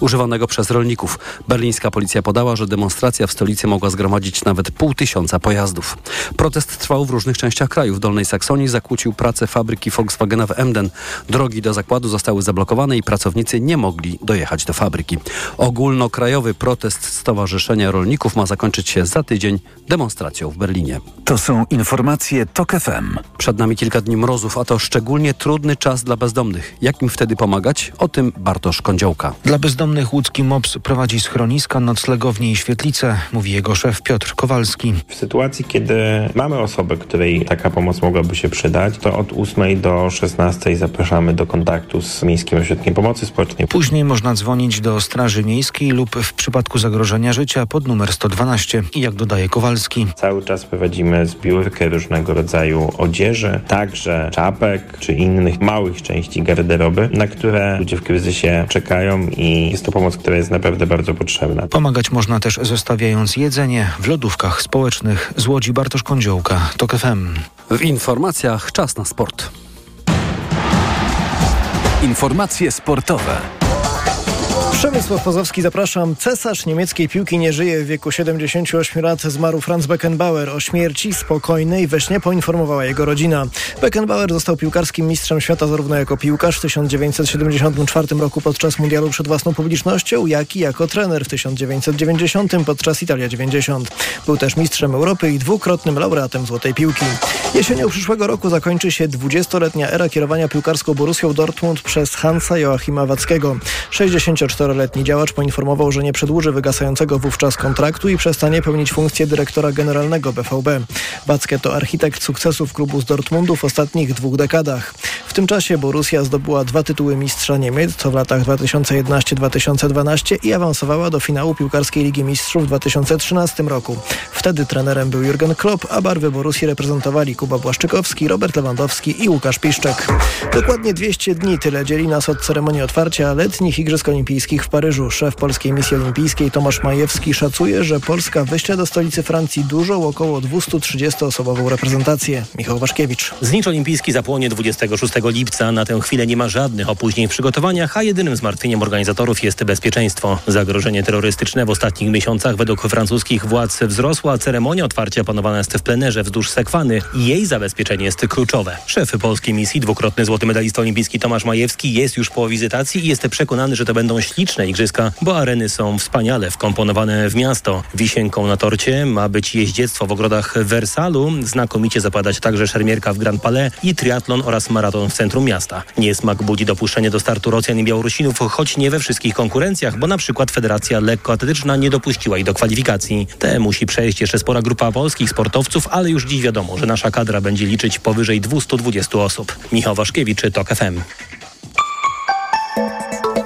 używanego przez rolników. Berlińska policja podała, że demonstracja w stolicy mogła zgromadzić nawet pół tysiąca pojazdów. Protest trwał w różnych częściach kraju. W Dolnej Saksonii zakłócił pracę fabryki Volkswagena w Emden. Drogi do zakładu zostały zablokowane i pracownicy nie mogli dojechać do fabryki. Ogólnokrajowy protest Stowarzyszenia Rolników ma zakończyć się za tydzień demonstracją w Berlinie. To są informacje TOK FM. Przed nami kilka dni mrozów, a to szczególnie trudny czas dla bezdomnych. Jak im wtedy pomagać? O tym Bartosz Kądziołka. Dla bezdomnych łódzki MOPS prowadzi schroniska, noclegownie i świetlice, mówi jego szef Piotr Kowalski. W sytuacji, kiedy mamy osobę, której taka pomoc mogłaby się przydać, to od 8 do 16 zapraszamy do kontaktu z Miejskim Ośrodkiem Pomocy Społecznej. Później można dzwonić do Straży Miejskiej lub w przypadku zagrożenia życia pod numer 112. I jak dodaje Kowalski, Cały czas prowadzimy zbiórkę różnego rodzaju odzieży, także czapek czy innych małych części garderoby, na które ludzie w kryzysie czekają i jest to pomoc, która jest naprawdę bardzo potrzebna. pomagać można też zostawiając jedzenie w lodówkach społecznych. Z Łodzi Bartosz Kądziołka, TOK FM. W informacjach czas na sport. Informacje sportowe. Przemysław Pozowski, zapraszam. Cesarz niemieckiej piłki nie żyje. W wieku 78 lat zmarł Franz Beckenbauer. O śmierci spokojnej we śnie poinformowała jego rodzina. Beckenbauer został piłkarskim mistrzem świata zarówno jako piłkarz w 1974 roku podczas mundialu przed własną publicznością, jak i jako trener w 1990 podczas Italia 90. Był też mistrzem Europy i dwukrotnym laureatem Złotej Piłki. Jesienią przyszłego roku zakończy się 20-letnia era kierowania piłkarską Borussią Dortmund przez Hansa Joachima Wackiego. 64-letni działacz poinformował, że nie przedłuży wygasającego wówczas kontraktu i przestanie pełnić funkcję dyrektora generalnego BVB. Wacke to architekt sukcesów klubu z Dortmundu w ostatnich dwóch dekadach. W tym czasie Borussia zdobyła dwa tytuły mistrza Niemiec, to w latach 2011-2012 i awansowała do finału piłkarskiej Ligi Mistrzów w 2013 roku. Wtedy trenerem był Jurgen Klopp, a barwy Borussii reprezentowali Kuba Błaszczykowski, Robert Lewandowski i Łukasz Piszczek. Dokładnie 200 dni tyle dzieli nas od ceremonii otwarcia letnich Igrzysk Olimpijskich w Paryżu. Szef Polskiej Misji Olimpijskiej Tomasz Majewski szacuje, że Polska wyśle do stolicy Francji dużą, około 230-osobową reprezentację. Michał Waszkiewicz. Znicz olimpijski zapłonie 26 lipca. Na tę chwilę nie ma żadnych opóźnień w przygotowaniach, a jedynym zmartwieniem organizatorów jest bezpieczeństwo. Zagrożenie terrorystyczne w ostatnich miesiącach według francuskich władz wzrosło, a ceremonia otwarcia panowana jest w plenerze wzdłuż Sekwany jej zabezpieczenie jest kluczowe. Szef polskiej misji, dwukrotny złoty medalista olimpijski Tomasz Majewski jest już po wizytacji i jest przekonany, że to będą śliczne igrzyska, bo areny są wspaniale wkomponowane w miasto. Wisienką na torcie ma być jeździectwo w ogrodach Wersalu, znakomicie zapadać także szermierka w Grand Palais i triatlon oraz maraton w centrum miasta. Niesmak budzi dopuszczenie do startu Rosjan i Białorusinów, choć nie we wszystkich konkurencjach, bo na przykład Federacja Lekkoatletyczna nie dopuściła ich do kwalifikacji. Te musi przejść jeszcze spora grupa polskich sportowców, ale już dziś wiadomo, że nasza kadra będzie liczyć powyżej 220 osób. Michał Waszkiewicz, TOK FM.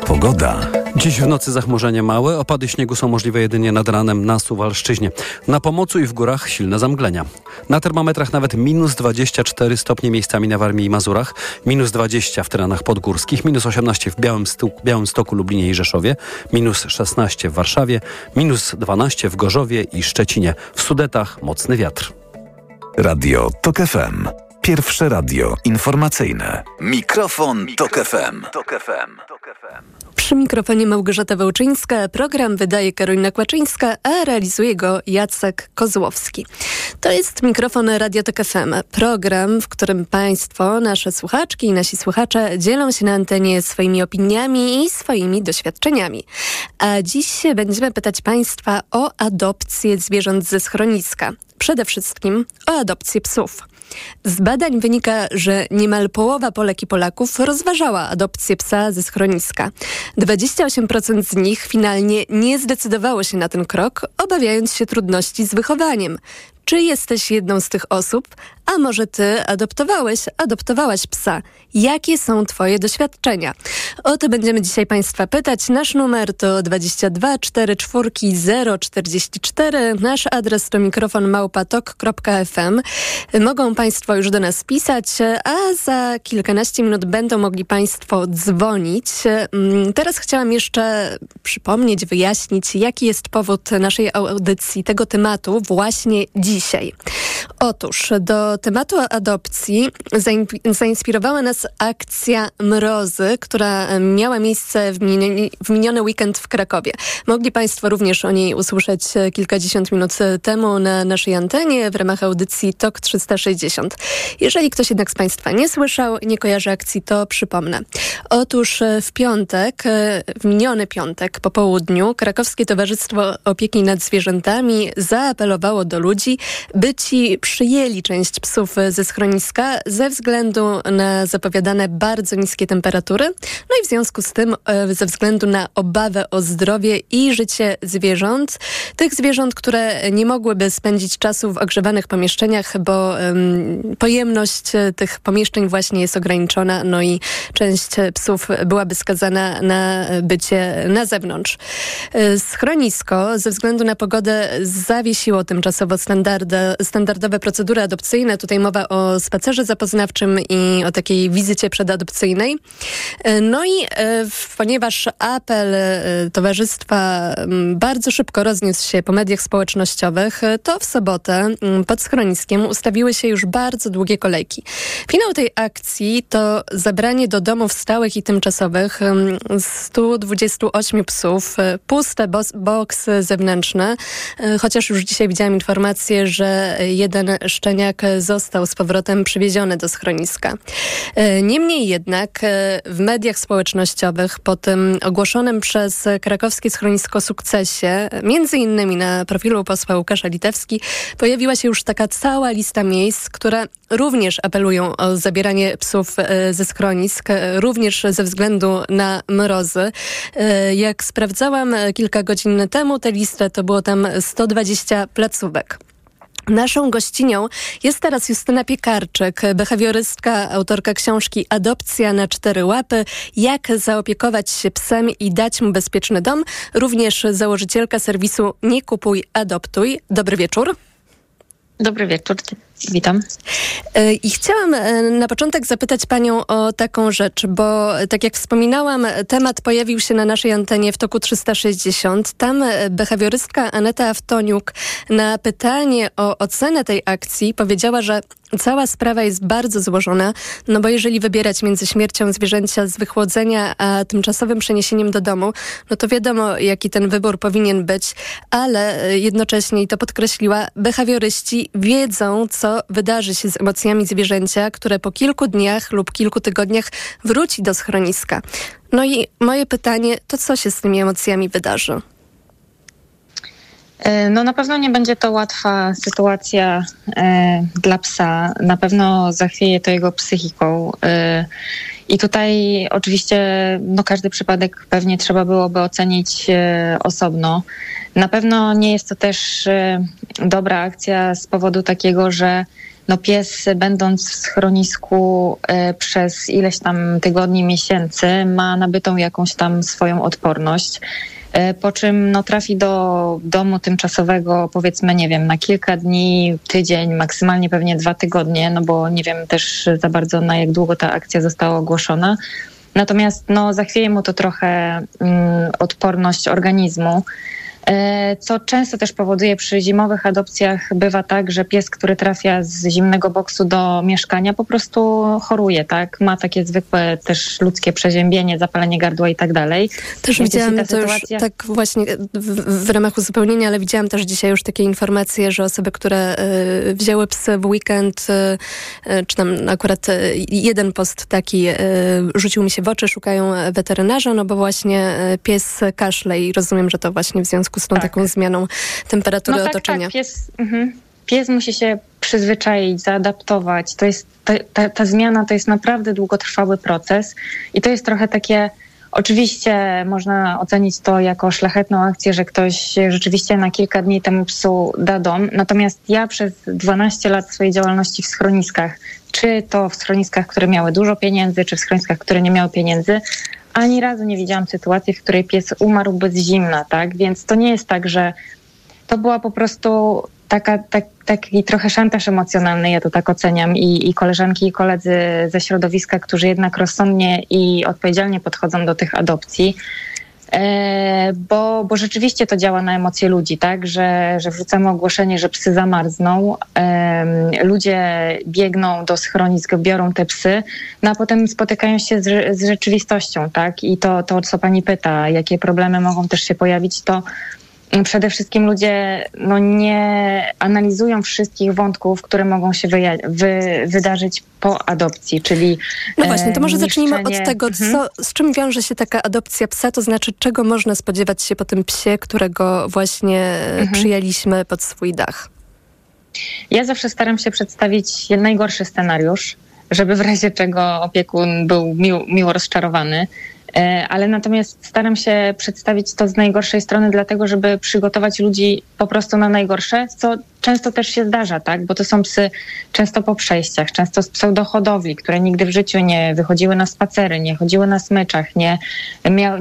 Pogoda. Dziś w nocy zachmurzenie małe, opady śniegu są możliwe jedynie nad ranem na Suwalszczyźnie. Na Pomocu i w górach silne zamglenia. Na termometrach nawet minus 24 stopnie miejscami na Warmii i Mazurach, minus 20 w terenach podgórskich, minus 18 w Białymstoku, Białymstoku Lublinie i Rzeszowie, minus 16 w Warszawie, minus 12 w Gorzowie i Szczecinie. W Sudetach mocny wiatr. Radio TOK FM. Pierwsze radio informacyjne. Mikrofon, Tok FM. Przy mikrofonie Małgorzata Wełczyńska, program wydaje Karolina Kłaczyńska, a realizuje go Jacek Kozłowski. To jest mikrofon Radiotek FM, program, w którym Państwo, nasze słuchaczki i nasi słuchacze dzielą się na antenie swoimi opiniami i swoimi doświadczeniami. A dziś będziemy pytać Państwa o adopcję zwierząt ze schroniska. Przede wszystkim o adopcję psów. Z badań wynika, że niemal połowa Polek i Polaków rozważała adopcję psa ze schroniska. 28% z nich finalnie nie zdecydowało się na ten krok, obawiając się trudności z wychowaniem. Czy jesteś jedną z tych osób? A może ty adoptowałeś, adoptowałaś psa? Jakie są twoje doświadczenia? O to będziemy dzisiaj Państwa pytać. Nasz numer to 22 44 044. Nasz adres to mikrofon małpatok.fm. Mogą Państwo już do nas pisać, a za kilkanaście minut będą mogli Państwo dzwonić. Mm, Teraz chciałam jeszcze przypomnieć, wyjaśnić, jaki jest powód naszej audycji, tego tematu właśnie dzisiaj. Otóż do tematu adopcji zainspirowała nas akcja Mrozy, która miała miejsce w miniony, weekend w Krakowie. Mogli Państwo również o niej usłyszeć kilkadziesiąt minut temu na naszej antenie w ramach audycji TOK 360. Jeżeli ktoś jednak z Państwa nie słyszał, nie kojarzy akcji, to przypomnę. Otóż w piątek, w miniony piątek po południu, Krakowskie Towarzystwo Opieki nad Zwierzętami zaapelowało do ludzi, by ci przyjęli część psów ze schroniska ze względu na zapowiadane bardzo niskie temperatury, no i w związku z tym e, ze względu na obawę o zdrowie i życie zwierząt, tych zwierząt, które nie mogłyby spędzić czasu w ogrzewanych pomieszczeniach, bo um, pojemność e, tych pomieszczeń właśnie jest ograniczona, no i część psów byłaby skazana na bycie na zewnątrz. E, schronisko ze względu na pogodę zawiesiło tymczowo standardowe procedury adopcyjne. Tutaj mowa o spacerze zapoznawczym i o takiej wizycie przedadopcyjnej. E, no i e, ponieważ apel e, towarzystwa bardzo szybko rozniósł się po mediach społecznościowych, to w sobotę pod schroniskiem ustawiły się już bardzo długie kolejki. Finał tej akcji to zabranie do domów stałych i tymczasowych 128 psów, puste boksy zewnętrzne, chociaż już dzisiaj widziałam informację, że jeden szczeniak został z powrotem przywieziony do schroniska. E, niemniej jednak e, w mediach społecznościowych po tym ogłoszonym przez krakowskie schronisko sukcesie, między innymi na profilu posła Łukasza Litewski, pojawiła się już taka cała lista miejsc, które również apelują o zabieranie psów e, ze schronisk, również ze względu na mrozy. Jak sprawdzałam kilka godzin temu tę listę, to było tam 120 placówek. Naszą gościnią jest teraz Justyna Piekarczyk, behawiorystka, autorka książki Adopcja na cztery łapy. Jak zaopiekować się psem i dać mu bezpieczny dom. Również założycielka serwisu Nie kupuj, adoptuj. Dobry wieczór. Dobry wieczór. Witam. E, I chciałam e, na początek zapytać Panią o taką rzecz, bo tak jak wspominałam, temat pojawił się na naszej antenie w toku 360. Tam e, behawiorystka Aneta Aftoniuk na pytanie o ocenę tej akcji powiedziała, że cała sprawa jest bardzo złożona, no bo jeżeli wybierać między śmiercią zwierzęcia z wychłodzenia a tymczasowym przeniesieniem do domu, no to wiadomo, jaki ten wybór powinien być, ale jednocześnie, i to podkreśliła, behawioryści wiedzą, co wydarzy się z emocjami zwierzęcia, które po kilku dniach lub kilku tygodniach wróci do schroniska. No i moje pytanie, to co się z tymi emocjami wydarzy? E, no na pewno nie będzie to łatwa sytuacja e, dla psa. Na pewno zachwieje to jego psychiką. E, I tutaj oczywiście no każdy przypadek pewnie trzeba byłoby ocenić e, osobno. Na pewno nie jest to też e, dobra akcja z powodu takiego, że no pies będąc w schronisku e, przez ileś tam tygodni, miesięcy ma nabytą jakąś tam swoją odporność. E, po czym no, trafi do domu tymczasowego, powiedzmy, nie wiem, na kilka dni, tydzień, maksymalnie pewnie dwa tygodnie, no bo nie wiem też za bardzo na jak długo ta akcja została ogłoszona. Natomiast no, zachwieje mu to trochę mm, odporność organizmu. E, co często też powoduje przy zimowych adopcjach, bywa tak, że pies, który trafia z zimnego boksu do mieszkania, po prostu choruje, tak? Ma takie zwykłe też ludzkie przeziębienie, zapalenie gardła i tak dalej. Też Więc widziałam to sytuacja... już tak właśnie w, w, ramach uzupełnienia, ale widziałam też dzisiaj już takie informacje, że osoby, które y, wzięły psy w weekend, y, czy tam akurat y, jeden post taki rzucił mi się w oczy, szukają weterynarza, no bo właśnie pies kaszle i rozumiem, że to właśnie w związku z tą tak. taką zmianą temperatury no tak, otoczenia. Tak, pies, mhm. pies musi się przyzwyczaić, zaadaptować. To jest, ta, ta, ta zmiana to jest naprawdę długotrwały proces i to jest trochę takie Oczywiście można ocenić to jako szlachetną akcję, że ktoś rzeczywiście na kilka dni temu psu da dom. Natomiast ja przez 12 lat swojej działalności w schroniskach, czy to w schroniskach, które miały dużo pieniędzy, czy w schroniskach, które nie miały pieniędzy, ani razu nie widziałam sytuacji, w której pies umarł bez zimna, tak? Więc to nie jest tak, że to była po prostu taka, tak, taki trochę szantaż emocjonalny, ja to tak oceniam, i, i koleżanki i koledzy ze środowiska, którzy jednak rozsądnie i odpowiedzialnie podchodzą do tych adopcji. E, bo, bo rzeczywiście to działa na emocje ludzi, tak, że, że wrzucamy ogłoszenie, że psy zamarzną, ludzie biegną do schronisk, biorą te psy, no a potem spotykają się z, z rzeczywistością, tak, i to, to, co pani pyta, jakie problemy mogą też się pojawić, to przede wszystkim ludzie no, nie analizują wszystkich wątków, które mogą się wy, wydarzyć po adopcji, czyli. No właśnie, to może zacznijmy od tego, mhm. co, z czym wiąże się taka adopcja psa, to znaczy czego można spodziewać się po tym psie, którego właśnie mhm. przyjęliśmy pod swój dach. Ja zawsze staram się przedstawić najgorszy scenariusz, żeby w razie czego opiekun był mił, miło rozczarowany. E, ale natomiast staram się przedstawić to z najgorszej strony, dlatego żeby przygotować ludzi po prostu na najgorsze, co często też się zdarza, tak? Bo to są psy często po przejściach, często z pseudohodowli, które nigdy w życiu nie wychodziły na spacery, nie chodziły na smyczach, nie,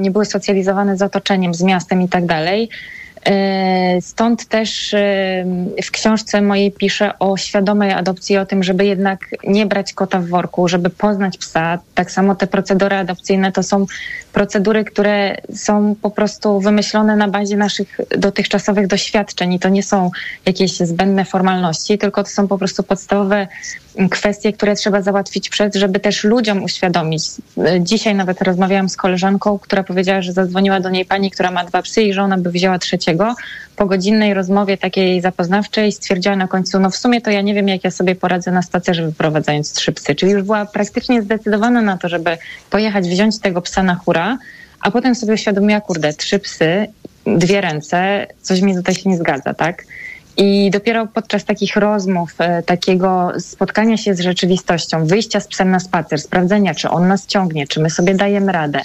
nie były socjalizowane z otoczeniem, z miastem i tak dalej. E, stąd też e, w książce mojej piszę o świadomej adopcji, o tym, żeby jednak nie brać kota w worku, żeby poznać psa. Tak samo te procedury adopcyjne to są procedury, które są po prostu wymyślone na bazie naszych dotychczasowych doświadczeń i to nie są jakieś zbędne formalności, tylko to są po prostu podstawowe kwestie, które trzeba załatwić przed, żeby też ludziom uświadomić. Dzisiaj nawet rozmawiałam z koleżanką, która powiedziała, że zadzwoniła do niej pani, która ma dwa psy i że ona by wzięła trzeciego. Po godzinnej rozmowie takiej zapoznawczej stwierdziła na końcu, no w sumie to ja nie wiem, jak ja sobie poradzę na spacerze wyprowadzając trzy psy. Czyli już była praktycznie zdecydowana na to, żeby pojechać, wziąć tego psa na hura, a potem sobie uświadomiła, kurde, trzy psy, dwie ręce, coś mi tutaj się nie zgadza, tak? I dopiero podczas takich rozmów, e, takiego spotkania się z rzeczywistością, wyjścia z psem na spacer, sprawdzenia, czy on nas ciągnie, czy my sobie dajemy radę,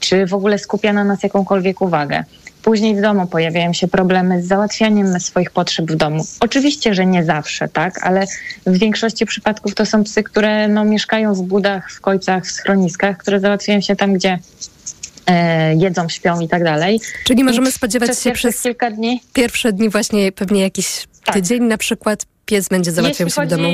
czy w ogóle skupia na nas jakąkolwiek uwagę. Później w domu pojawiają się problemy z załatwianiem swoich potrzeb w domu. Oczywiście, że nie zawsze, tak, ale w większości przypadków to są psy, które no, mieszkają w budach, w kojcach, w schroniskach, które załatwiają się tam, gdzie jedzą, śpią i tak dalej. Czyli możemy I spodziewać przez się przez kilka dni. Pierwsze dni właśnie pewnie jakiś tak. tydzień na przykład pies będzie załatwiał Jeśli się w domu.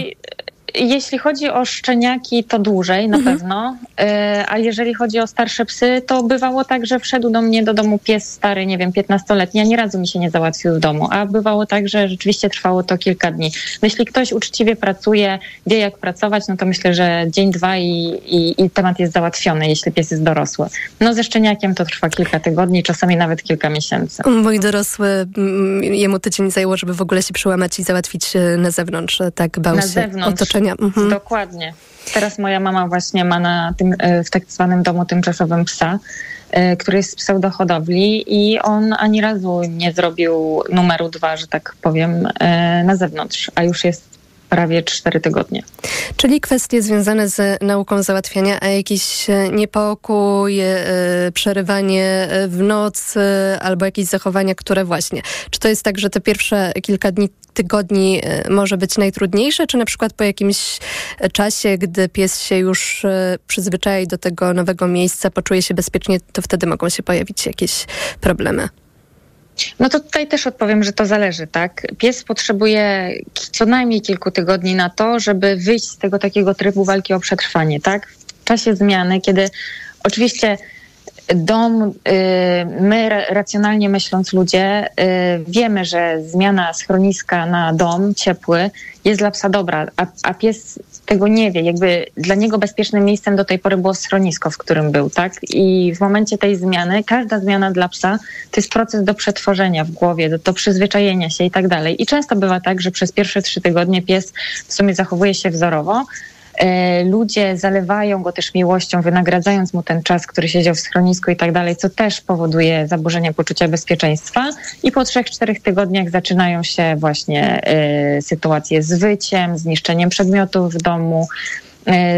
Jeśli chodzi o szczeniaki, to dłużej na mhm. pewno, e, a jeżeli chodzi o starsze psy, to bywało tak, że wszedł do mnie do domu pies stary, nie wiem, 15-letni, a nie razu mi się nie załatwił w domu, a bywało tak, że rzeczywiście trwało to kilka dni. Jeśli ktoś uczciwie pracuje, wie jak pracować, no to myślę, że dzień, dwa i, i, i temat jest załatwiony, jeśli pies jest dorosły. No ze szczeniakiem to trwa kilka tygodni, czasami nawet kilka miesięcy. Mój dorosły, mm, jemu tydzień zajęło, żeby w ogóle się przełamać i załatwić na zewnątrz, tak bał na się zewnątrz. otoczenia Mhm. Dokładnie. Teraz moja mama właśnie ma na tym, e, w tak zwanym domu tymczasowym psa, e, który jest z pseudohodowli i on ani razu nie zrobił numeru dwa, że tak powiem, e, na zewnątrz, a już jest prawie cztery tygodnie. Czyli kwestie związane z nauką załatwiania, a jakiś niepokój, przerywanie w nocy albo jakieś zachowania, które właśnie. Czy to jest tak, że te pierwsze kilka dni tygodni e, może być najtrudniejsze, czy na przykład po jakimś e, czasie, gdy pies się już e, przyzwyczai do tego nowego miejsca, poczuje się bezpiecznie, to wtedy mogą się pojawić jakieś problemy? No to tutaj też odpowiem, że to zależy, tak? Pies potrzebuje co najmniej kilku tygodni na to, żeby wyjść z tego takiego trybu walki o przetrwanie, tak? W czasie zmiany, kiedy oczywiście dom, y, my racjonalnie myśląc ludzie, y, wiemy, że zmiana schroniska na dom ciepły jest dla psa dobra, a, a pies tego nie wie. Jakby dla niego bezpiecznym miejscem do tej pory było schronisko, w którym był, tak? I w momencie tej zmiany, każda zmiana dla psa to jest proces do przetworzenia w głowie, do, do przyzwyczajenia się i tak dalej. I często bywa tak, że przez pierwsze trzy tygodnie pies w sumie zachowuje się wzorowo, ludzie zalewają go też miłością, wynagradzając mu ten czas, który siedział w schronisku i tak dalej, co też powoduje zaburzenie poczucia bezpieczeństwa. I po trzech, czterech tygodniach zaczynają się właśnie y, sytuacje z wyciem, zniszczeniem przedmiotów w domu, E,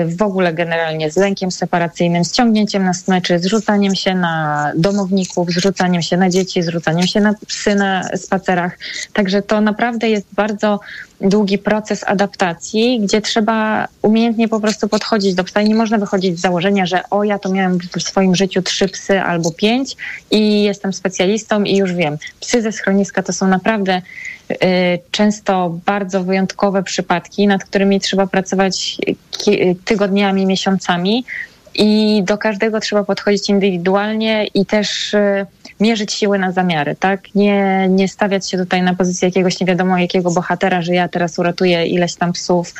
w ogóle generalnie z lękiem separacyjnym, z ciągnięciem na smyczy, zrzucaniem się na domowników, zrzucaniem się na dzieci, zrzucaniem się na psy na spacerach. Także to naprawdę jest bardzo długi proces adaptacji, gdzie trzeba umiejętnie po prostu podchodzić do psa i nie można wychodzić z założenia, że o, ja to miałem w swoim życiu trzy psy albo pięć i jestem specjalistą i już wiem. Psy ze schroniska to są naprawdę często bardzo wyjątkowe przypadki, nad którymi trzeba pracować tygodniami, miesiącami. i do każdego trzeba podchodzić indywidualnie i też y, mierzyć siły na zamiary, tak? Nie, nie stawiać się tutaj na pozycji jakiegoś nie wiadomo jakiego bohatera, że ja teraz uratuję ileś tam psów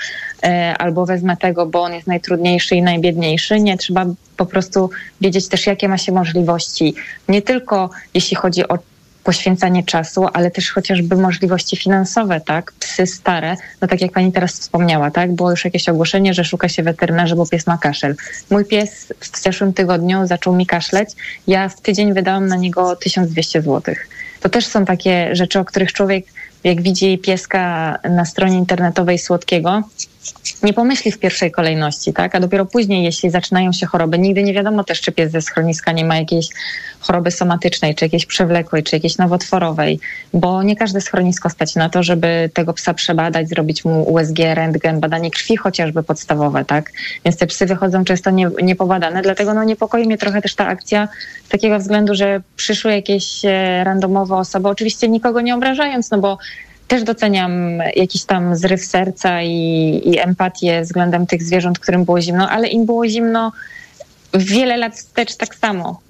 y, albo wezmę tego, bo on jest najtrudniejszy i najbiedniejszy. Nie, trzeba po prostu wiedzieć też, jakie ma się możliwości. Nie tylko jeśli chodzi o poświęcanie czasu, ale też chociażby możliwości finansowe, tak? Psy stare, no tak jak pani teraz wspomniała, tak? Było już jakieś ogłoszenie, że szuka się weterynarza, bo pies ma kaszel. Mój pies w zeszłym tygodniu zaczął mi kaszleć. Ja w tydzień wydałam na niego 1200 zł. To też są takie rzeczy, o których człowiek, jak widzi pieska na stronie internetowej słodkiego, nie pomyśli w pierwszej kolejności, tak? A dopiero później, jeśli zaczynają się choroby, nigdy nie wiadomo też, czy pies ze schroniska nie ma jakiejś choroby somatycznej, czy jakiejś przewlekłej, czy jakiejś nowotworowej, bo nie każde schronisko stać na to, żeby tego psa przebadać, zrobić mu USG, rentgen, badanie krwi chociażby podstawowe, tak? Więc te psy wychodzą często nie, niepobadane, dlatego no niepokoi mnie trochę też ta akcja z takiego względu, że przyszły jakieś e, randomowe osoby, oczywiście nikogo nie obrażając, no bo też doceniam jakiś tam zryw serca i, i empatię względem tych zwierząt, którym było zimno, ale im było zimno wiele lat wstecz tak samo.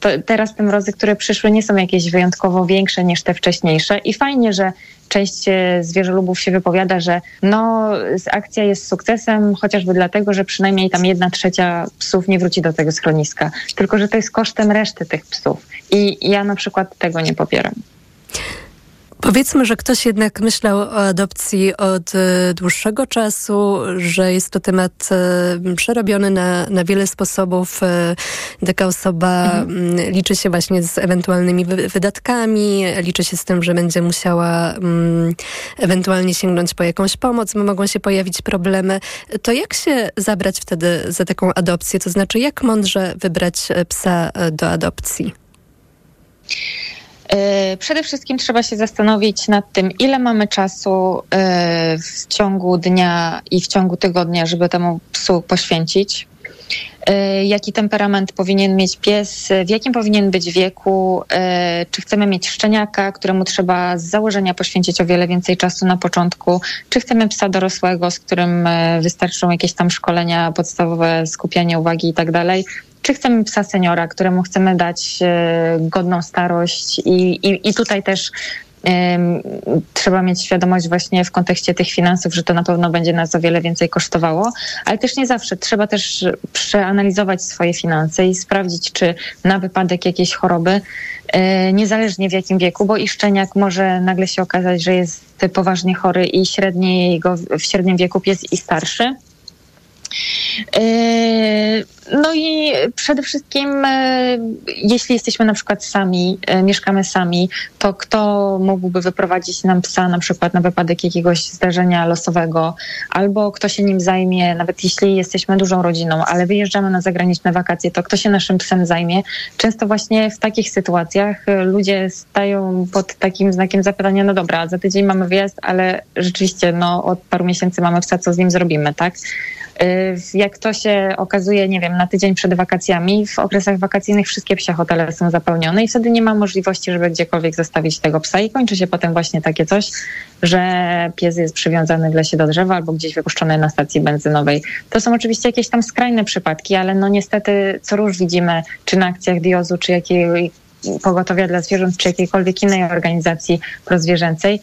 To teraz te mrozy, które przyszły, nie są jakieś wyjątkowo większe niż te wcześniejsze. I fajnie, że część e, zwierzolubów się wypowiada, że no, akcja jest sukcesem, chociażby dlatego, że przynajmniej tam jedna trzecia psów nie wróci do tego schroniska. Tylko, że to jest kosztem reszty tych psów. I ja na przykład tego nie popieram. Powiedzmy, że ktoś jednak myślał o adopcji od e, dłuższego czasu, że jest to temat e, przerobiony na, na wiele sposobów. E, taka osoba mhm. liczy się właśnie z ewentualnymi wydatkami, liczy się z tym, że będzie musiała um, ewentualnie sięgnąć po jakąś pomoc, mogą się pojawić problemy. To jak się zabrać wtedy za taką adopcję? To znaczy, jak mądrze wybrać psa do adopcji? E, przede wszystkim trzeba się zastanowić nad tym, ile mamy czasu e, w ciągu dnia i w ciągu tygodnia, żeby temu psu poświęcić. E, jaki temperament powinien mieć pies, w jakim powinien być wieku, czy chcemy mieć szczeniaka, któremu trzeba z założenia poświęcić o wiele więcej czasu na początku, czy chcemy psa dorosłego, z którym wystarczą jakieś tam szkolenia podstawowe, skupianie uwagi i tak dalej czy chcemy psa seniora, któremu chcemy dać e, godną starość? I, i, i tutaj też trzeba mieć świadomość właśnie w kontekście tych finansów, że to na pewno będzie nas o wiele więcej kosztowało, ale też nie zawsze. Trzeba też przeanalizować swoje finanse i sprawdzić, czy na wypadek jakiejś choroby, e, niezależnie w jakim wieku, bo i szczeniak może nagle się okazać, że jest poważnie chory i średniego, w średnim wieku pies i starszy no i przede wszystkim, yy, jeśli jesteśmy na przykład sami, yy, mieszkamy sami, to kto mógłby wyprowadzić nam psa na przykład na wypadek jakiegoś zdarzenia losowego, albo kto się nim zajmie, nawet jeśli jesteśmy dużą rodziną, ale wyjeżdżamy na zagraniczne wakacje, to kto się naszym psem zajmie? Często właśnie w takich sytuacjach ludzie stają pod takim znakiem zapytania, no dobra, za tydzień mamy wyjazd, ale rzeczywiście no, od paru miesięcy mamy psa, co z nim zrobimy, tak? Y, jak to się okazuje, nie wiem, na tydzień przed wakacjami, w okresach wakacyjnych wszystkie psie hotele są zapełnione i wtedy nie ma możliwości, żeby gdziekolwiek zostawić tego psa i kończy się potem właśnie takie coś, że pies jest przywiązany w lesie do drzewa albo gdzieś wypuszczony na stacji benzynowej. To są oczywiście jakieś tam skrajne przypadki, ale no niestety co róż widzimy, czy na akcjach Diozu, czy jakiej pogotowia dla zwierząt, czy jakiejkolwiek innej organizacji prozwierzęcej,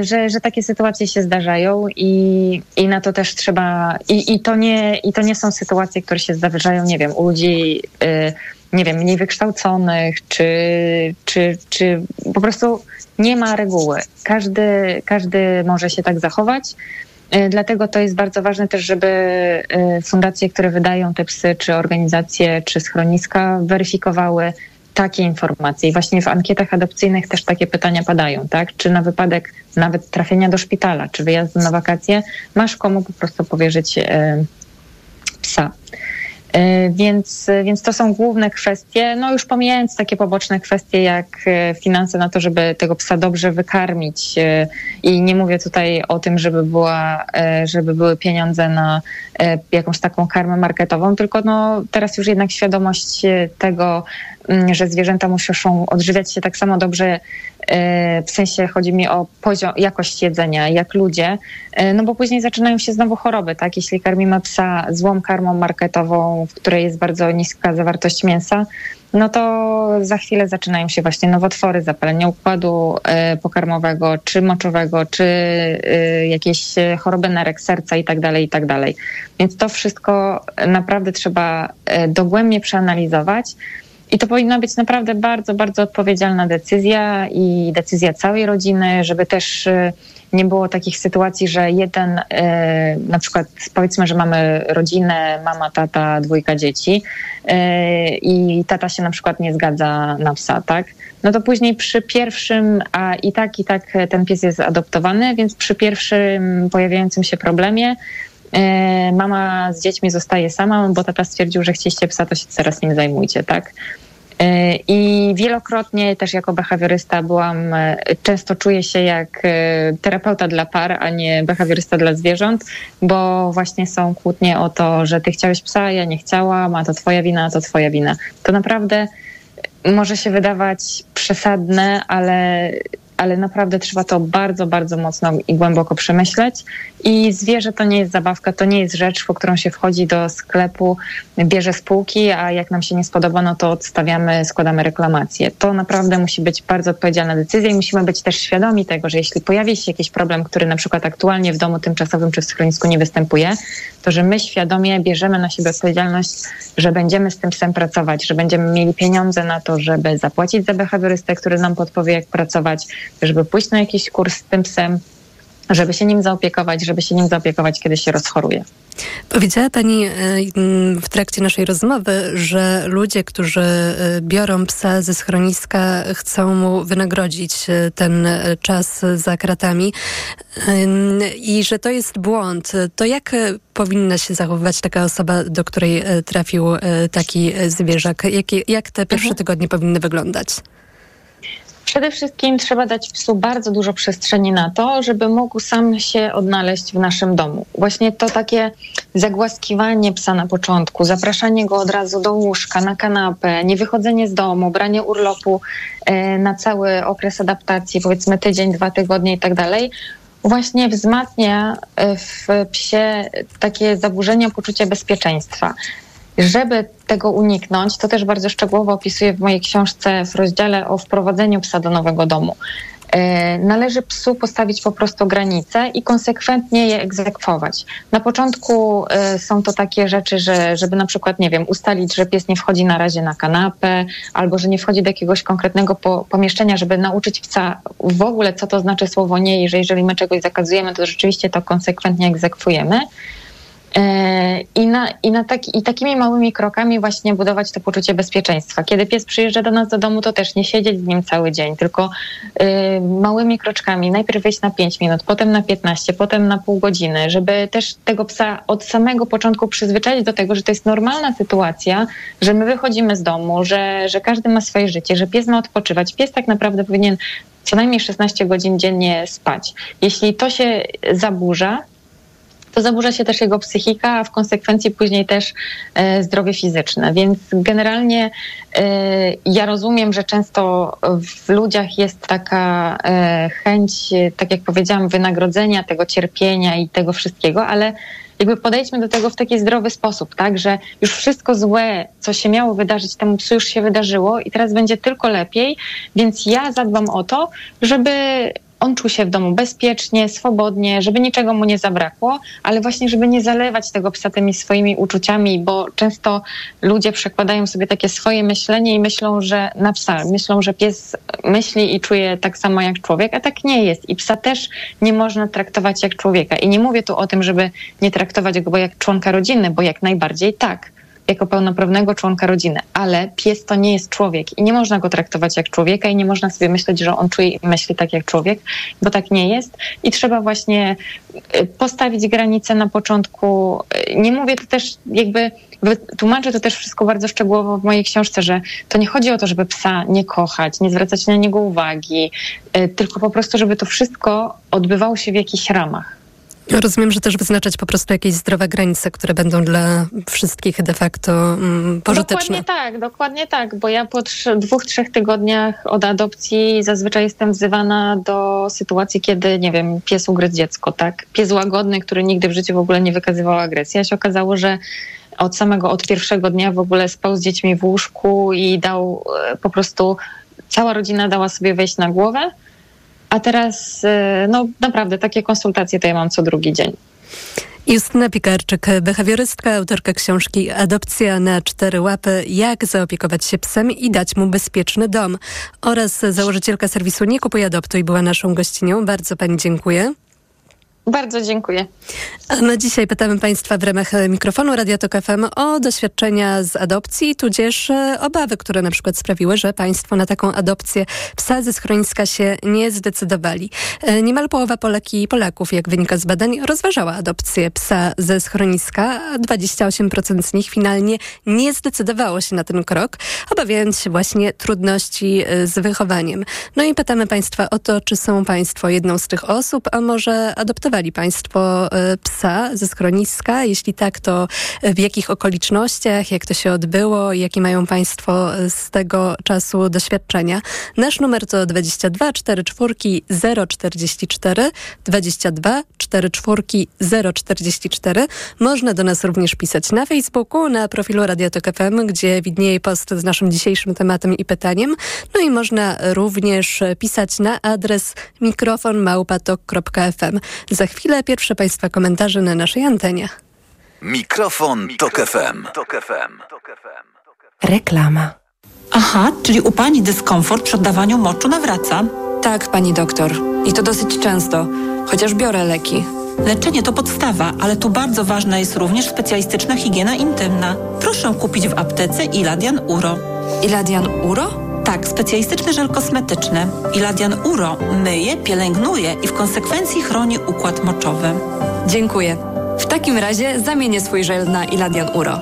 że, że takie sytuacje się zdarzają i, i na to też trzeba. I, i, to nie, I to nie są sytuacje, które się zdarzają, nie wiem, u ludzi, e, nie wiem, mniej wykształconych, czy, czy, czy po prostu nie ma reguły. Każdy, każdy może się tak zachować. E, dlatego to jest bardzo ważne też, żeby fundacje, które wydają te psy, czy organizacje, czy schroniska weryfikowały takie informacje. I właśnie w ankietach adopcyjnych też takie pytania padają, tak? Czy na wypadek nawet trafienia do szpitala, czy wyjazdu na wakacje, masz komu po prostu powierzyć e, psa. E, więc, więc to są główne kwestie, no już pomijając takie poboczne kwestie jak e, finanse na to, żeby tego psa dobrze wykarmić i nie mówię tutaj o tym, żeby, była, żeby były pieniądze na jakąś taką karmę marketową, tylko no teraz już jednak świadomość tego, mm, że zwierzęta muszą odżywiać się tak samo dobrze, e, w sensie chodzi mi o poziom, jakość jedzenia, jak ludzie, e, no bo później zaczynają się znowu choroby, tak? Jeśli karmimy psa złą karmą marketową, w której jest bardzo niska zawartość mięsa, no to za chwilę zaczynają się właśnie nowotwory, zapalenie układu e, pokarmowego, czy moczowego, czy e, jakieś choroby nerek serca i tak dalej, i tak. Więc to wszystko naprawdę trzeba e, dogłębnie przeanalizować. I to powinna być naprawdę bardzo, bardzo odpowiedzialna decyzja i decyzja całej rodziny, żeby też nie było takich sytuacji, że jeden, e, na przykład powiedzmy, że mamy rodzinę, mama, tata, dwójka dzieci e, i tata się na przykład nie zgadza na psa, tak? No to później przy pierwszym, a i tak, i tak ten pies jest adoptowany, więc przy pierwszym pojawiającym się problemie e, mama z dziećmi zostaje sama, bo tata stwierdził, że chcieliście psa, to się teraz nim zajmujcie, tak? E, I wielokrotnie też jako behawiorysta byłam, e, często czuję się jak e, terapeuta dla par, a nie behawiorysta dla zwierząt, bo właśnie są kłótnie o to, że ty chciałeś psa, ja nie chciałam, a to twoja wina, a to twoja wina. To naprawdę może się wydawać przesadne, ale ale naprawdę trzeba to bardzo, bardzo mocno i głęboko przemyśleć. I zwierzę to nie jest zabawka, to nie jest rzecz, po którą się wchodzi do sklepu, bierze spółki, a jak nam się nie spodoba, no to odstawiamy, składamy reklamację. To naprawdę musi być bardzo odpowiedzialna decyzja i musimy być też świadomi tego, że jeśli pojawi się jakiś problem, który na przykład aktualnie w domu tymczasowym czy w schronisku nie występuje, to że my świadomie bierzemy na siebie odpowiedzialność, że będziemy z tym psem pracować, że będziemy mieli pieniądze na to, żeby zapłacić za behawiorystę, który nam podpowie, jak pracować, żeby pójść na jakiś kurs z tym psem, żeby się nim zaopiekować, żeby się nim zaopiekować, kiedy się rozchoruje. Powiedziała Pani e, w trakcie naszej rozmowy, że ludzie, którzy e, biorą psa ze schroniska, chcą mu wynagrodzić e, ten czas za kratami i że to jest błąd. To jak powinna się zachowywać taka osoba, do której trafił taki zwierzak? Jak, jak te pierwsze mhm. tygodnie powinny wyglądać? Przede wszystkim trzeba dać psu bardzo dużo przestrzeni na to, żeby mógł sam się odnaleźć w naszym domu. Właśnie to takie zagłaskiwanie psa na początku, zapraszanie go od razu do łóżka, na kanapę, nie wychodzenie z domu, branie urlopu e, na cały okres adaptacji, powiedzmy tydzień, dwa tygodnie i tak dalej, właśnie wzmacnia e, w psie takie zaburzenia poczucia bezpieczeństwa. Żeby tego uniknąć, to też bardzo szczegółowo opisuję w mojej książce w rozdziale o wprowadzeniu psa do nowego domu. E, należy psu postawić po prostu granice i konsekwentnie je egzekwować. Na początku e, są to takie rzeczy, że żeby na przykład, nie wiem, ustalić, że pies nie wchodzi na razie na kanapę, albo że nie wchodzi do jakiegoś konkretnego po, pomieszczenia, żeby nauczyć psa w ogóle, co to znaczy słowo nie i że jeżeli my czegoś zakazujemy, to rzeczywiście to konsekwentnie egzekwujemy. E, I, na, i, na taki, I takimi małymi krokami właśnie budować to poczucie bezpieczeństwa. Kiedy pies przyjeżdża do nas do domu, to też nie siedzieć z nim cały dzień, tylko y, małymi kroczkami. Najpierw wejść na 5 minut, potem na 15, potem na pół godziny, żeby też tego psa od samego początku przyzwyczaić do tego, że to jest normalna sytuacja, że my wychodzimy z domu, że, że każdy ma swoje życie, że pies ma odpoczywać. Pies tak naprawdę powinien co najmniej 16 godzin dziennie spać. Jeśli to się zaburza, to zaburza się też jego psychika, a w konsekwencji później też e, zdrowie fizyczne. Więc generalnie e, ja rozumiem, że często w ludziach jest taka e, chęć, tak jak powiedziałam, wynagrodzenia tego cierpienia i tego wszystkiego, ale jakby podejdźmy do tego w taki zdrowy sposób, tak, że już wszystko złe, co się miało wydarzyć temu psu, już się wydarzyło i teraz będzie tylko lepiej, więc ja zadbam o to, żeby on czuł się w domu bezpiecznie, swobodnie, żeby niczego mu nie zabrakło, ale właśnie, żeby nie zalewać tego psa tymi swoimi uczuciami, bo często ludzie przekładają sobie takie swoje myślenie i myślą, że na psa, myślą, że pies myśli i czuje tak samo jak człowiek, a tak nie jest. I psa też nie można traktować jak człowieka. I nie mówię tu o tym, żeby nie traktować go jak członka rodziny, bo jak najbardziej tak jako pełnoprawnego członka rodziny, ale pies to nie jest człowiek i nie można go traktować jak człowieka i nie można sobie myśleć, że on czuje i myśli tak jak człowiek, bo tak nie jest i trzeba właśnie y, postawić granice na początku. Y, nie mówię to też jakby tłumaczę to też wszystko bardzo szczegółowo w mojej książce, że to nie chodzi o to, żeby psa nie kochać, nie zwracać na niego uwagi, y, tylko po prostu, żeby to wszystko odbywało się w jakichś ramach. Rozumiem, że też wyznaczać po prostu jakieś zdrowe granice, które będą dla wszystkich de facto mm, pożyteczne. Dokładnie tak, dokładnie tak, bo ja po dwóch, trzech tygodniach od adopcji zazwyczaj jestem wzywana do sytuacji, kiedy, nie wiem, pies ugryzł dziecko, tak? Pies łagodny, który nigdy w życiu w ogóle nie wykazywał agresji. A się okazało, że od samego, od pierwszego dnia w ogóle spał z dziećmi w łóżku i dał e, po prostu, cała rodzina dała sobie wejść na głowę. A teraz, e, no naprawdę, takie konsultacje to ja mam co drugi dzień. Justyna Pikarczyk, behawiorystka, autorka książki Adopcja na cztery łapy. Jak zaopiekować się psem i dać mu bezpieczny dom. Oraz założycielka serwisu Nie kupuj adoptuj była naszą gościnią. Bardzo pani dziękuję. Bardzo dziękuję. A na dzisiaj pytamy Państwa w ramach mikrofonu Radio Tok FM o doświadczenia z adopcji, tudzież e, obawy, które na przykład sprawiły, że Państwo na taką adopcję psa ze schroniska się nie zdecydowali. E, niemal połowa Polek i Polaków, jak wynika z badań, rozważała adopcję psa ze schroniska, a 28% z nich finalnie nie zdecydowało się na ten krok, obawiając się właśnie trudności e, z wychowaniem. No i pytamy Państwa o to, czy są Państwo jedną z tych osób, a może adoptowali adoptowali Państwo e, psa ze schroniska? Jeśli tak, to w jakich okolicznościach, jak to się odbyło, jakie mają Państwo z tego czasu doświadczenia? Nasz numer to 22 44 044 22 44 044. Można do nas również pisać na Facebooku, na profilu Radiotok FM, gdzie widnieje post z naszym dzisiejszym tematem i pytaniem. No i można również pisać na adres mikrofonmałpatok.fm. Za chwilę pierwsze Państwa komentarze na naszej antenie. Mikrofon, Tok FM. Reklama. Aha, czyli u Pani dyskomfort przy oddawaniu moczu nawraca? Tak, Pani doktor. I to dosyć często, chociaż biorę leki. Leczenie to podstawa, ale tu bardzo ważna jest również specjalistyczna higiena intymna. Proszę kupić w aptece Iladian Uro. Iladian Uro? Tak, specjalistyczny żel kosmetyczny. Iladian Uro myje, pielęgnuje i w konsekwencji chroni układ moczowy. Dziękuję. W takim razie zamienię swój żel na Iladian Uro.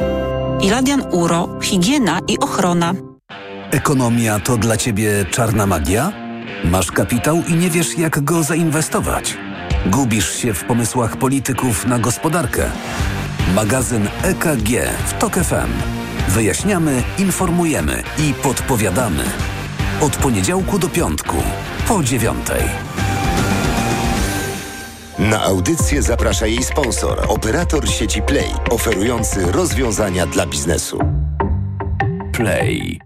Iladian Uro, higiena i ochrona. Ekonomia to dla Ciebie czarna magia? Masz kapitał i nie wiesz, jak go zainwestować. Gubisz się w pomysłach polityków na gospodarkę. Magazyn EKG w TOK FM. Wyjaśniamy, informujemy i podpowiadamy. Od poniedziałku do piątku, po dziewiątej. Na audycję zaprasza jej sponsor, operator sieci Play, oferujący rozwiązania dla biznesu. Play.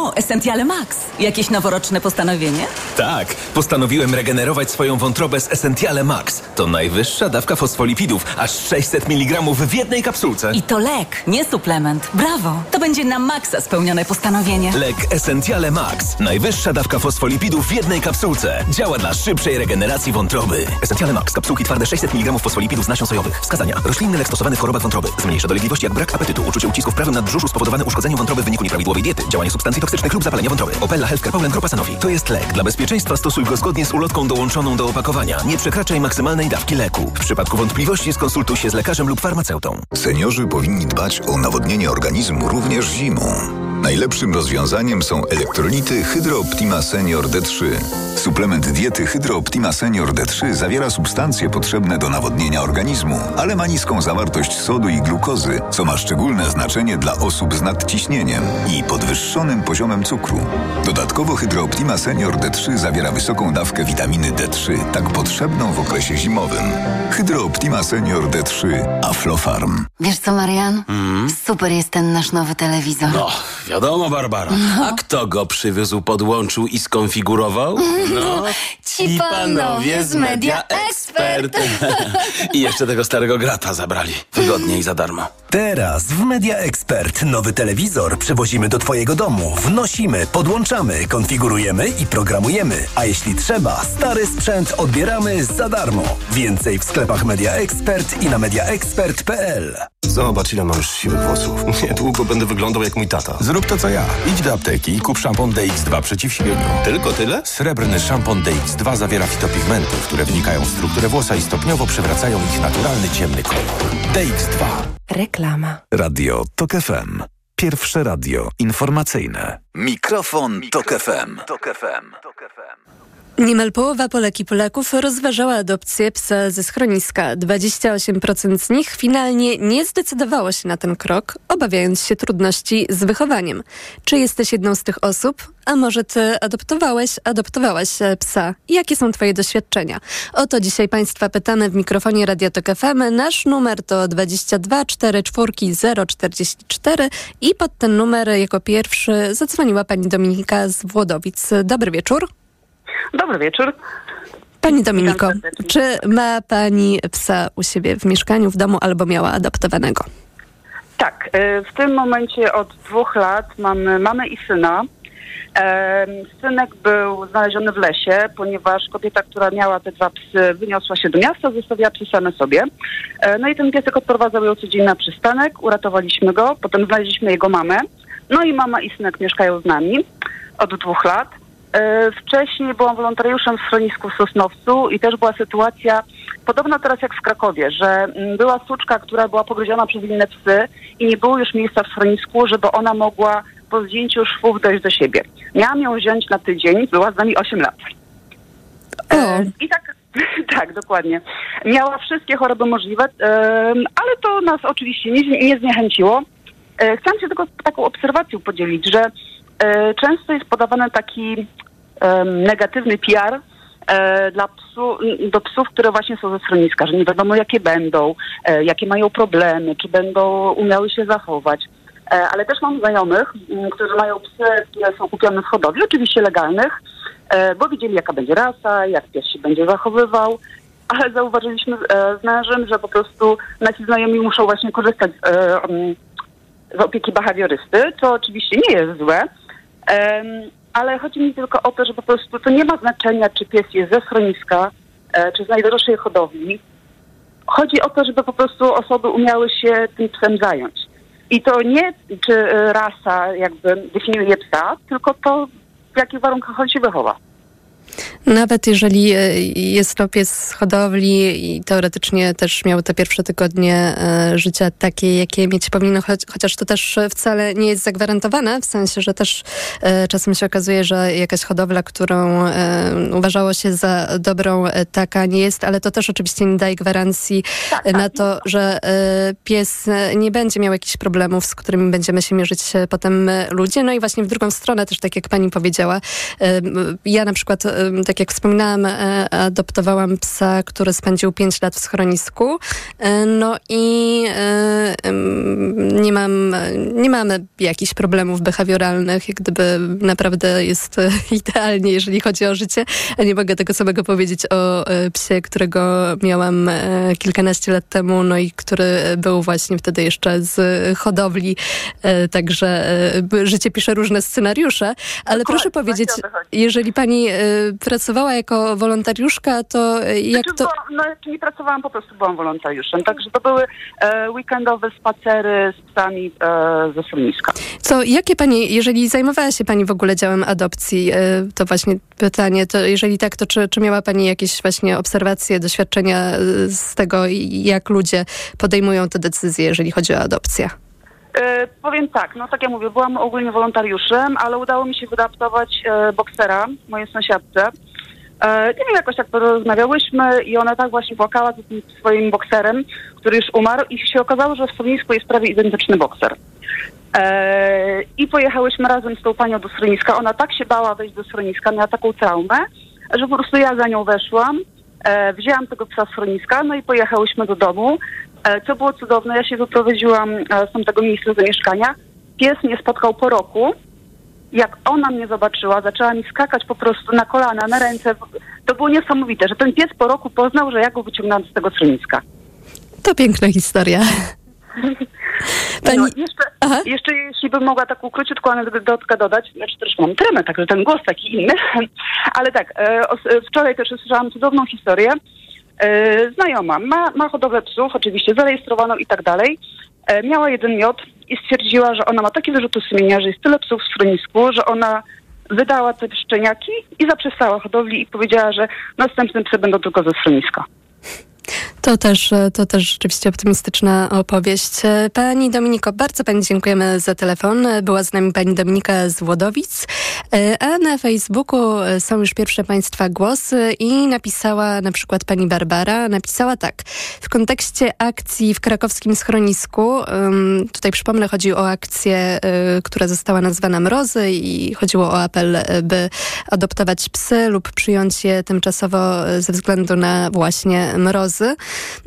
O, Essentiale Max. Jakieś noworoczne postanowienie? Tak, postanowiłem regenerować swoją wątrobę z Essentiale Max. To najwyższa dawka fosfolipidów, aż 600 mg w jednej kapsułce. I to lek, nie suplement. Brawo! To będzie na maksa spełnione postanowienie. Lek Essentiale Max. Najwyższa dawka fosfolipidów w jednej kapsułce. Działa dla szybszej regeneracji wątroby. Essentiale Max. Kapsułki twarde 600 mg fosfolipidów z nasion sojowych. Wskazania. Roślinny lek stosowany w chorobach wątroby. Zmniejsza dolegliwości jak brak apetytu, uczucie ucisku w prawym nadbrzuszu spowodowane uszkodzeniem wątroby w wyniku nieprawidłowej diety, działanie substancji toksycznych lub zapalenia wątroby. Opella Healthcare Poland Grupa Sanofi. To jest lek. Dla bezpieczeństwa stosuj go zgodnie z ulotką dołączoną do opakowania. Nie przekraczaj maksymalnej dawki leku. W przypadku wątpliwości skonsultuj się z lekarzem lub farmaceutą. Seniorzy powinni dbać o nawodnienie organizmu również zimą. Najlepszym rozwiązaniem są elektrolity Hydro Optima Senior D3. Suplement diety Hydro Optima Senior D3 zawiera substancje potrzebne do nawodnienia organizmu, ale ma niską zawartość sodu i glukozy, co ma szczególne znaczenie dla osób z nadciśnieniem i podwyższonym poziomem cukru. Dodatkowo Hydro Optima Senior D3 zawiera wysoką dawkę witaminy D3, tak potrzebną w okresie zimowym. Hydro Optima Senior D3 Aflofarm. Wiesz co, Marian? Mm. Super jest ten nasz nowy telewizor. No, wiadomo, Barbara. A kto go przywiózł, podłączył i skonfigurował? No, ci panowie z Media Expert. I jeszcze tego starego grata zabrali. Wygodnie i za darmo. Teraz w Media Expert nowy telewizor przywozimy do Twojego domu. Wnosimy, podłączamy, konfigurujemy i programujemy. A jeśli trzeba, stary sprzęt odbieramy za darmo. Więcej w sklepach Media Expert i na mediaexpert.pl. Zobacz, ile mam już siwych włosów. Niedługo będę wyglądał jak mój tata. Zrób to co ja. Idź do apteki i kup szampon DX2 przeciw siwieniu. Tylko tyle? Srebrny szampon DX2 zawiera fitopigmenty, które wnikają w strukturę włosa i stopniowo przywracają ich naturalny ciemny kolor. DX2. Reklama. Radio TOK FM. Pierwsze radio informacyjne. Mikrofon, Tok FM. Niemal połowa Polek i Polaków rozważała adopcję psa ze schroniska. 28% z nich finalnie nie zdecydowało się na ten krok, obawiając się trudności z wychowaniem. Czy jesteś jedną z tych osób? A może ty adoptowałeś, adoptowałaś e, psa? Jakie są twoje doświadczenia? O to dzisiaj Państwa pytamy w mikrofonie Radio Tok FM. Nasz numer to 22 44 044 i pod ten numer jako pierwszy zadzwoniła pani Dominika z Włodowic. Dobry wieczór. Dobry wieczór. Pani Dominiko, czy ma Pani psa u siebie w mieszkaniu, w domu albo miała adoptowanego? Tak, y, w tym momencie od dwóch lat mamy mamy i syna. Synek był znaleziony w lesie, ponieważ kobieta, która miała te dwa psy, wyniosła się do miasta, zostawiła psy same sobie. E, No i ten piesek odprowadzał ją codziennie na przystanek, uratowaliśmy go, potem znaleźliśmy jego mamę. No i mama i synek mieszkają z nami od dwóch lat. E, Wcześniej byłam wolontariuszem w schronisku w Sosnowcu i też była sytuacja podobna teraz jak w Krakowie, że mm, była suczka, która była pogryziona przez inne psy i nie było już miejsca w schronisku, żeby ona mogła po zdjęciu szwów dojść do siebie. Miałam ją wziąć na tydzień, była z nami 8 lat. E, I tak, tak, dokładnie. Miała wszystkie choroby możliwe, em, ale to nas oczywiście nie, nie zniechęciło. E, Chciałam się tylko taką obserwacją podzielić, że e, często jest podawany taki negatywny PR e, dla psu, do psów, które właśnie są ze schroniska, że nie wiadomo jakie będą, e, jakie mają problemy, czy będą umiały się zachować. E, ale też mam znajomych, którzy mają psy, które są kupione w hodowli, oczywiście legalnych, e, bo widzieli jaka będzie rasa, jak pies się będzie zachowywał, ale zauważyliśmy e, z mężem, że po prostu nasi znajomi muszą właśnie korzystać e, z opieki behawiorysty, co oczywiście nie jest złe, ale chodzi mi tylko o to, że po prostu to nie ma znaczenia, czy pies jest ze schroniska, e, czy z najdroższej hodowli. Chodzi o to, żeby po prostu osoby umiały się tym psem zająć. I to nie, czy rasa jakby definiuje psa, tylko to, w jakich warunkach on się wychowa. Nawet jeżeli e, jest to pies z hodowli i teoretycznie też miał te pierwsze tygodnie e, życia takie, jakie mieć powinno, chociaż to też wcale nie jest zagwarantowane, w sensie, że też e, czasem się okazuje, że jakaś hodowla, którą uważało się za dobrą, taka nie jest, ale to też oczywiście nie daje gwarancji e, na to, że pies nie będzie miał jakichś problemów, z którymi będziemy się mierzyć potem ludzie. No i właśnie w drugą stronę też, tak jak pani powiedziała, ja na przykład, tak jak wspominałam, e, adoptowałam psa, który spędził 5 lat w schronisku. E, No i e, nie mam, nie mamy jakichś problemów behawioralnych, jak gdyby naprawdę jest idealnie, jeżeli chodzi o życie. A nie mogę tego samego powiedzieć o psie, którego miałam kilkanaście lat temu, no i który był właśnie wtedy jeszcze z hodowli. Także życie pisze różne scenariusze, ale proszę powiedzieć, jeżeli pani e, pracowała jako wolontariuszka, to e, jak Znaczy, to... bo, no, nie pracowałam, po prostu byłam wolontariuszem. Także to były e, weekendowe spacery z psami e, ze schroniska. Co, jakie pani, jeżeli zajmowała się pani w ogóle działem adopcji, e, to właśnie pytanie, to jeżeli tak, to czy, czy miała pani jakieś właśnie obserwacje, doświadczenia e, z tego, jak ludzie podejmują te decyzje, jeżeli chodzi o adopcję? E, powiem tak, no tak jak mówię, byłam ogólnie wolontariuszem, ale udało mi się wyadaptować e, boksera, mojej sąsiadce. E, nie wiem, jakoś tak porozmawiałyśmy i ona tak właśnie płakała za tym swoim bokserem, który już umarł i się okazało, że w schronisku jest prawie identyczny bokser. E, I pojechałyśmy razem z tą panią do schroniska. Ona tak się bała wejść do schroniska, miała taką traumę, że po prostu ja za nią weszłam, e, wzięłam tego psa z schroniska, no i pojechałyśmy do domu. Co było cudowne, ja się wyprowadziłam z tamtego miejsca zamieszkania. Pies mnie spotkał po roku jak ona mnie zobaczyła, zaczęła mi skakać po prostu na kolana, na ręce. To było niesamowite, że ten pies po roku poznał, że ja go wyciągnęłam z tego schroniska. To piękna historia. Pani... No, jeszcze, jeszcze jeśli bym mogła taką króciutką anegdotkę dodać, znaczy też mam tremę, także ten głos taki inny, ale tak, e, wczoraj też usłyszałam cudowną historię. E, znajoma ma, ma hodowlę psów, oczywiście zarejestrowaną i tak dalej. E, miała jeden miod i stwierdziła, że ona ma takie wyrzuty sumienia, że jest tyle psów w schronisku, że ona wydała te szczeniaki i zaprzestała hodowli i powiedziała, że następne psy będą tylko ze schroniska. To też, to też rzeczywiście optymistyczna opowieść. Pani Dominiko, bardzo Pani dziękujemy za telefon. Była z nami Pani Dominika z Włodowic, a na Facebooku są już pierwsze Państwa głosy i napisała na przykład Pani Barbara, napisała tak. W kontekście akcji w krakowskim schronisku, tutaj przypomnę, chodzi o akcję, która została nazwana Mrozy i chodziło o apel, by adoptować psy lub przyjąć je tymczasowo ze względu na właśnie mrozy.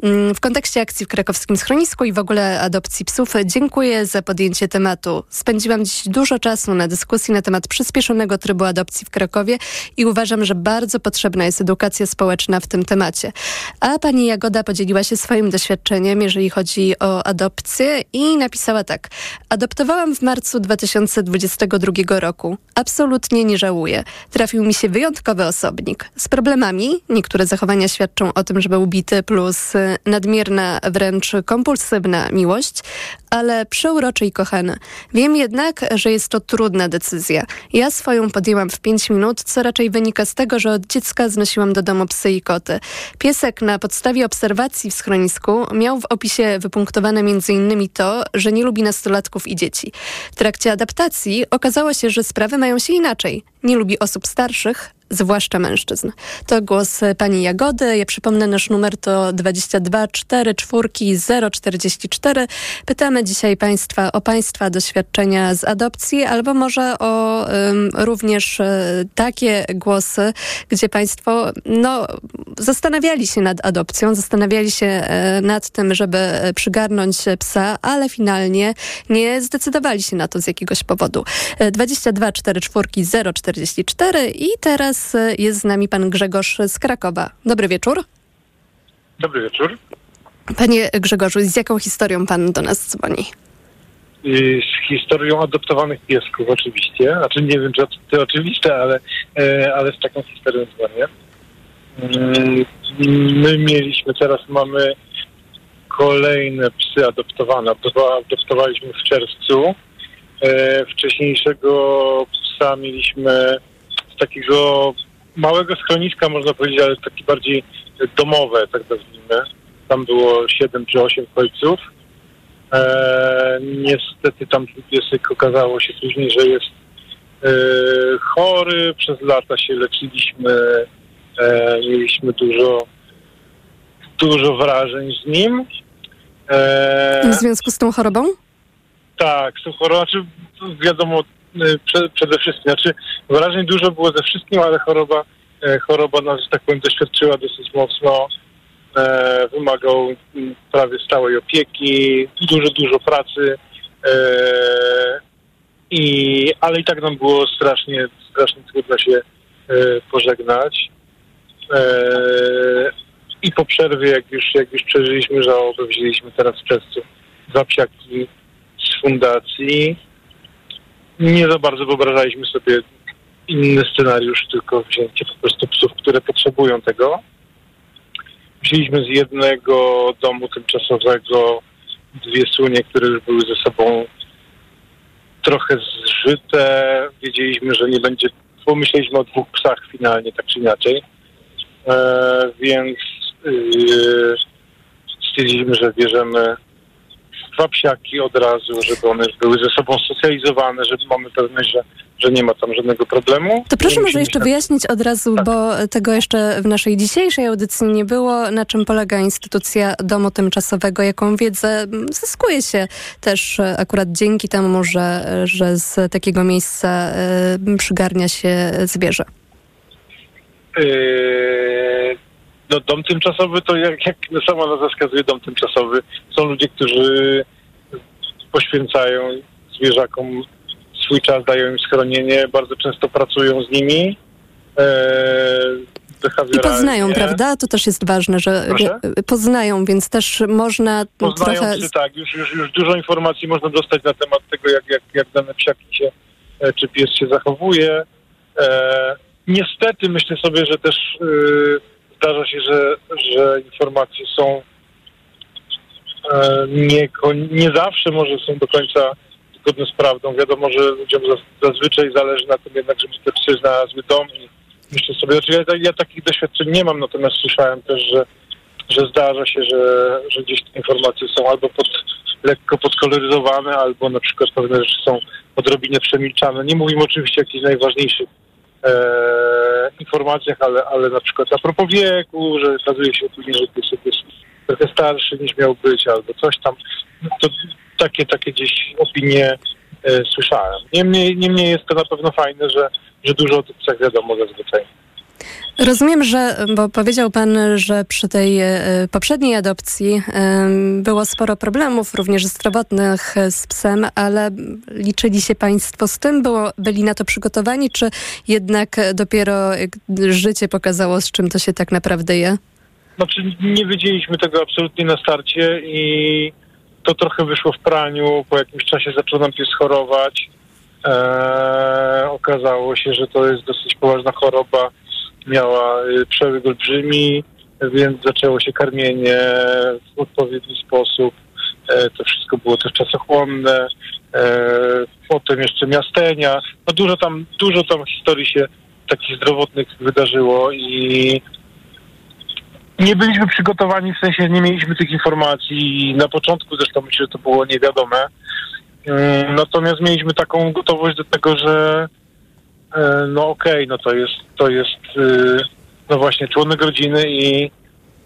Mm, w kontekście akcji w krakowskim schronisku i w ogóle adopcji psów dziękuję za podjęcie tematu. Spędziłam dziś dużo czasu na dyskusji na temat przyspieszonego trybu adopcji w Krakowie i uważam, że bardzo potrzebna jest edukacja społeczna w tym temacie. A pani Jagoda podzieliła się swoim doświadczeniem, jeżeli chodzi o adopcję i napisała tak. Adoptowałam w marcu 2022 roku. Absolutnie nie żałuję. Trafił mi się wyjątkowy osobnik. Z problemami, niektóre zachowania świadczą o tym, że był bity plus nadmierna, wręcz kompulsywna miłość, ale przeuroczy i kochany. Wiem jednak, że jest to trudna decyzja. Ja swoją podjęłam w 5 minut, co raczej wynika z tego, że od dziecka znosiłam do domu psy i koty. Piesek na podstawie obserwacji w schronisku miał w opisie wypunktowane m.in. to, że nie lubi nastolatków i dzieci. W trakcie adaptacji okazało się, że sprawy mają się inaczej. Nie lubi osób starszych, zwłaszcza mężczyzn. To głos pani Jagody. Ja przypomnę, nasz numer to 22 4 4 044. Pytamy dzisiaj państwa o państwa doświadczenia z adopcji, albo może o um, również um, takie głosy, gdzie państwo no, zastanawiali się nad adopcją, zastanawiali się e, nad tym, żeby przygarnąć psa, ale finalnie nie zdecydowali się na to z jakiegoś powodu. 22 4 4 044 i teraz jest z nami pan Grzegorz z Krakowa. Dobry wieczór. Dobry wieczór. Panie Grzegorzu, z jaką historią pan do nas dzwoni? Z historią adoptowanych piesków oczywiście. Znaczy nie wiem, czy to oczywiste, ale, e, ale z taką historią dzwonię. Mm, my mieliśmy, teraz mamy kolejne psy adoptowane. Adoptowaliśmy w czerwcu. E, wcześniejszego psa mieliśmy z takiego małego schroniska, można powiedzieć, ale taki bardziej domowe, tak nazwijmy. Tam było 7 czy 8 końców. E, niestety tam piesek okazało się później, że jest e, chory. Przez lata się leczyliśmy. E, mieliśmy dużo, dużo wrażeń z nim. E, w związku z tą chorobą? Tak, z tą chorobą. Znaczy, wiadomo, przede wszystkim. Znaczy wrażeń dużo było ze wszystkim, ale choroba, e, choroba nas, tak powiem, doświadczyła dosyć mocno. E, wymagał prawie stałej opieki, dużo, dużo pracy. E, i, ale i tak nam było strasznie, strasznie trudno się pożegnać. I po przerwie, jak już, jak już przeżyliśmy żałobę, wzięliśmy teraz w czerwcu dwa psiaki z fundacji nie za bardzo wyobrażaliśmy sobie inny scenariusz, tylko wzięcie po prostu psów, które potrzebują tego. Wzięliśmy z jednego domu tymczasowego dwie sunie, które już były ze sobą trochę zżyte. Wiedzieliśmy, że nie będzie, pomyśleliśmy o dwóch psach finalnie, tak czy inaczej. E, więc yy, stwierdziliśmy, że bierzemy dwa psiaki od razu, żeby one były ze sobą socjalizowane, żeby mamy pewność, że, że nie ma tam żadnego problemu. To proszę może jeszcze wyjaśnić od razu, tak. bo tego jeszcze w naszej dzisiejszej audycji nie było, na czym polega instytucja domu tymczasowego, jaką wiedzę zyskuje się też akurat dzięki temu, że, że z takiego miejsca y, przygarnia się zwierzę. Yy, no, dom tymczasowy to jak, jak sama nazwa wskazuje, dom tymczasowy. Są ludzie, którzy poświęcają zwierzakom swój czas, dają im schronienie, bardzo często pracują z nimi. I poznają, prawda? To też jest ważne, że Proszę? poznają, więc też można Poznają trochę... psy, tak. Już, już, już dużo informacji można dostać na temat tego, jak, jak, jak dane psiaki się, e, czy pies się zachowuje. E, niestety myślę sobie, że też e, zdarza się, że, że informacje są e, nie, nie zawsze może są do końca zgodne z prawdą. Wiadomo, że ludziom zazwyczaj zależy na tym jednak, żeby te psy znalazły dom i myślę sobie, znaczy ja, ja takich doświadczeń nie mam, natomiast słyszałem też, że, że zdarza się, że, że gdzieś te informacje są albo pod, lekko podkoloryzowane, albo na przykład pewne rzeczy są odrobinę przemilczane. Nie mówimy oczywiście o jakichś najważniejszych informacjach, ale, ale na przykład a propos wieku, że okazuje się później, że pies jest trochę starszy niż miał być, albo coś tam. To takie, takie gdzieś opinie e, słyszałem. Niemniej, niemniej jest to na pewno fajne, że, że dużo o tych psach wiadomo zazwyczaj. Rozumiem, że, bo powiedział Pan, że przy tej e, poprzedniej adopcji e, było sporo problemów, również zdrowotnych z psem, ale liczyli się Państwo z tym? Było, byli na to przygotowani, czy jednak dopiero życie pokazało, z czym to się tak naprawdę je? Znaczy, nie wiedzieliśmy tego absolutnie na starcie i to trochę wyszło w praniu. Po jakimś czasie zaczął nam pies chorować. Eee, okazało się, że to jest dosyć poważna choroba. Miała y, przełyk olbrzymi, więc zaczęło się karmienie w odpowiedni sposób. Eee, to wszystko było też czasochłonne. Eee, potem jeszcze miastenia. No dużo tam, dużo tam historii się takich zdrowotnych wydarzyło i nie byliśmy przygotowani, w sensie nie mieliśmy tych informacji. Na początku zresztą myślę, że to było niewiadome. Mm, natomiast mieliśmy taką gotowość do tego, że e, no okej, okay, no to jest, to jest y, no właśnie członek rodziny i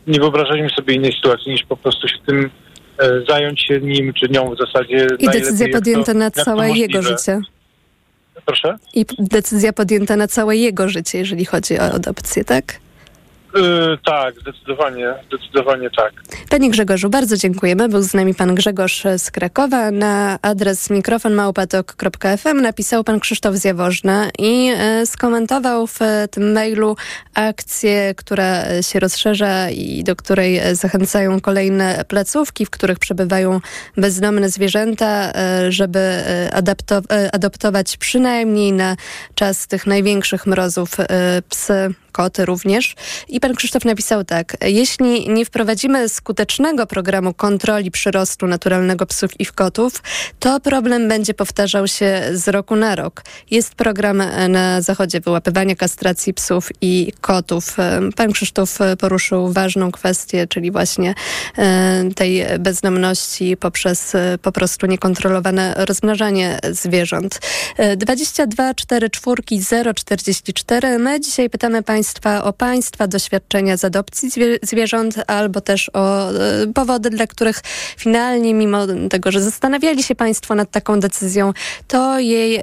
nie wyobrażaliśmy sobie innej sytuacji niż po prostu się tym e, zająć się nim czy nią w zasadzie. I decyzja podjęta to, na całe jego życie. Proszę? I decyzja podjęta na całe jego życie, jeżeli chodzi o adopcję, tak? Yy, tak, zdecydowanie, zdecydowanie tak. Panie Grzegorzu, bardzo dziękujemy. Był z nami pan Grzegorz z Krakowa. Na adres mikrofonmałpatok.fm napisał pan Krzysztof Zjawożna i y, skomentował w tym mailu akcję, która się rozszerza i do której zachęcają kolejne placówki, w których przebywają bezdomne zwierzęta, y, żeby adapto- adoptować przynajmniej na czas tych największych mrozów psy koty również. I pan Krzysztof napisał tak. Jeśli nie wprowadzimy skutecznego programu kontroli przyrostu naturalnego psów i kotów, to problem będzie powtarzał się z roku na rok. Jest program na zachodzie wyłapywania kastracji psów i kotów. Pan Krzysztof poruszył ważną kwestię, czyli właśnie e, tej bezdomności poprzez e, po prostu niekontrolowane rozmnażanie zwierząt. 22 4 4 044. My dzisiaj pytamy Państwa, O Państwa doświadczenia z adopcji zwierząt albo też o e, powody, dla których finalnie, mimo tego, że zastanawiali się Państwo nad taką decyzją, to jej e,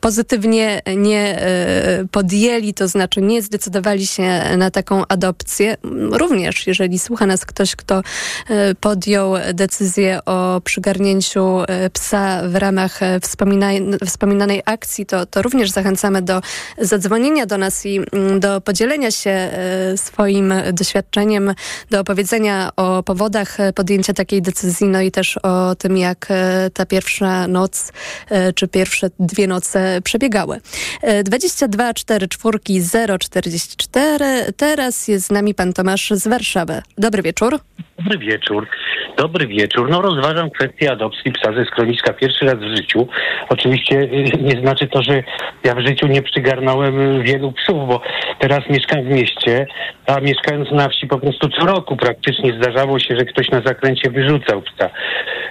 pozytywnie nie e, podjęli, to znaczy nie zdecydowali się na taką adopcję. Również, jeżeli słucha nas ktoś, kto podjął decyzję o przygarnięciu psa w ramach wspominanej akcji, to, to również zachęcamy do zadzwonienia do nas i do podzielenia się e, swoim doświadczeniem, do opowiedzenia o powodach podjęcia takiej decyzji, no i też o tym, jak e, ta pierwsza noc, e, czy pierwsze dwie noce przebiegały. 22 4 4 0 44. Teraz jest z nami pan Tomasz z Warszawy. Dobry wieczór. Dobry wieczór. Dobry wieczór. No rozważam kwestię adopcji psa ze schroniska pierwszy raz w życiu. Oczywiście y, nie znaczy to, że ja w życiu nie przygarnąłem wielu psów, bo teraz mieszkam w mieście, a mieszkając na wsi po prostu co roku praktycznie zdarzało się, że ktoś na zakręcie wyrzucał psa.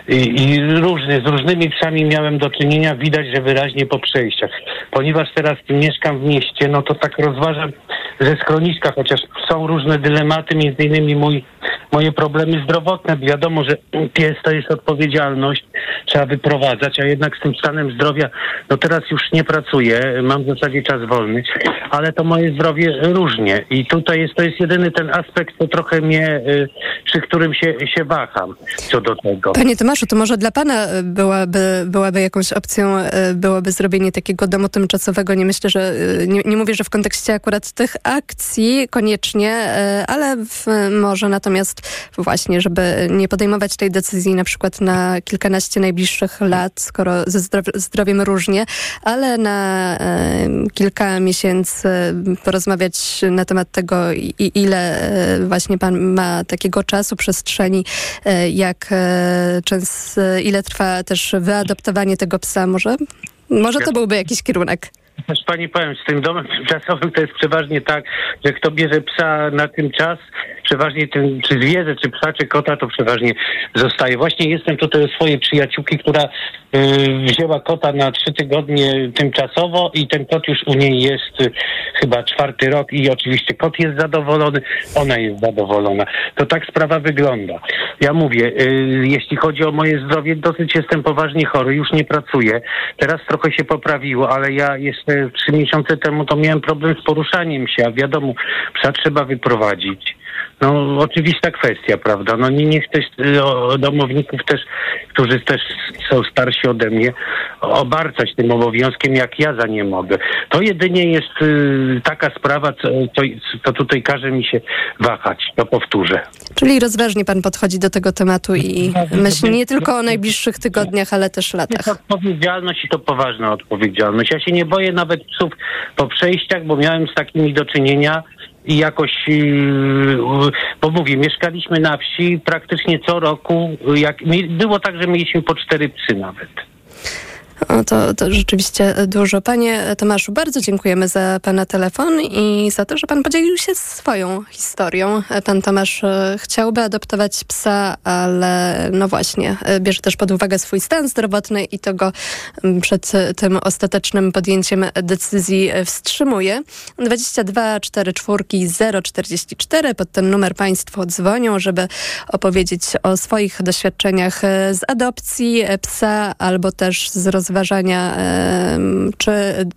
I, i różny, z różnymi psami miałem do czynienia, widać, że wyraźnie po przejściach. Ponieważ teraz mieszkam w mieście, no to tak rozważam ze schroniska, chociaż są różne dylematy, między innymi mój, moje problemy zdrowotne. Wiadomo, że pies to jest odpowiedzialność trzeba wyprowadzać, a jednak z tym stanem zdrowia, no teraz już nie pracuję, mam w zasadzie czas wolny, ale to moje zdrowie różnie i tutaj jest, to jest jedyny ten aspekt, to trochę mnie, y, przy którym się, się waham co do tego. Panie Tomaszu, to może dla pana y, byłaby, byłaby jakąś opcją, y, byłoby zrobienie takiego domu tymczasowego. Nie myślę, że, nie, nie mówię, że w kontekście akurat tych akcji koniecznie, ale w, może natomiast właśnie, żeby nie podejmować tej decyzji na przykład na kilkanaście najbliższych lat, skoro ze zdrowiem różnie, ale na kilka miesięcy porozmawiać na temat tego, ile właśnie pan ma takiego czasu, przestrzeni, e, jak e, często, ile trwa też wyadoptowanie tego psa może? Może to byłby jakiś kierunek. Też pani powiem, z tym domem tymczasowym to jest przeważnie tak, że kto bierze psa na tym czas, przeważnie ten, czy zwierzę, czy psa, czy kota, to przeważnie zostaje. Właśnie jestem tutaj swojej przyjaciółki, która y, wzięła kota na trzy tygodnie tymczasowo i ten kot już u niej jest y, chyba czwarty rok i oczywiście kot jest zadowolony, ona jest zadowolona. To tak sprawa wygląda. Ja mówię, y, jeśli chodzi o moje zdrowie, dosyć jestem poważnie chory, już nie pracuję. Teraz trochę się poprawiło, ale ja jeszcze trzy miesiące temu to miałem problem z poruszaniem się, a wiadomo, psa trzeba wyprowadzić. No oczywista kwestia, prawda? No nie, nie chcę y, domowników też, którzy też są starsi ode mnie, obarcać tym obowiązkiem, jak ja za nie mogę. To jedynie jest y, taka sprawa, co, co tutaj każe mi się wahać, to powtórzę. Czyli rozważnie pan podchodzi do tego tematu i myśli nie tylko o najbliższych tygodniach, ale też latach. To odpowiedzialność i to poważna odpowiedzialność. Ja się nie boję nawet psów po przejściach, bo miałem z takimi do czynienia i jakoś, yy, bo mówię, mieszkaliśmy na wsi praktycznie co roku, jak, było tak, że mieliśmy po cztery psy nawet. O, to, to rzeczywiście dużo. Panie Tomaszu, bardzo dziękujemy za Pana telefon i za to, że Pan podzielił się swoją historią. Pan Tomasz e, chciałby adoptować psa, ale no właśnie, e, bierze też pod uwagę swój stan zdrowotny i to go przed tym ostatecznym podjęciem decyzji wstrzymuje. 22 44 044 pod ten numer Państwo dzwonią, żeby opowiedzieć o swoich doświadczeniach e, z adopcji psa albo też z rozwoju rozważania, czy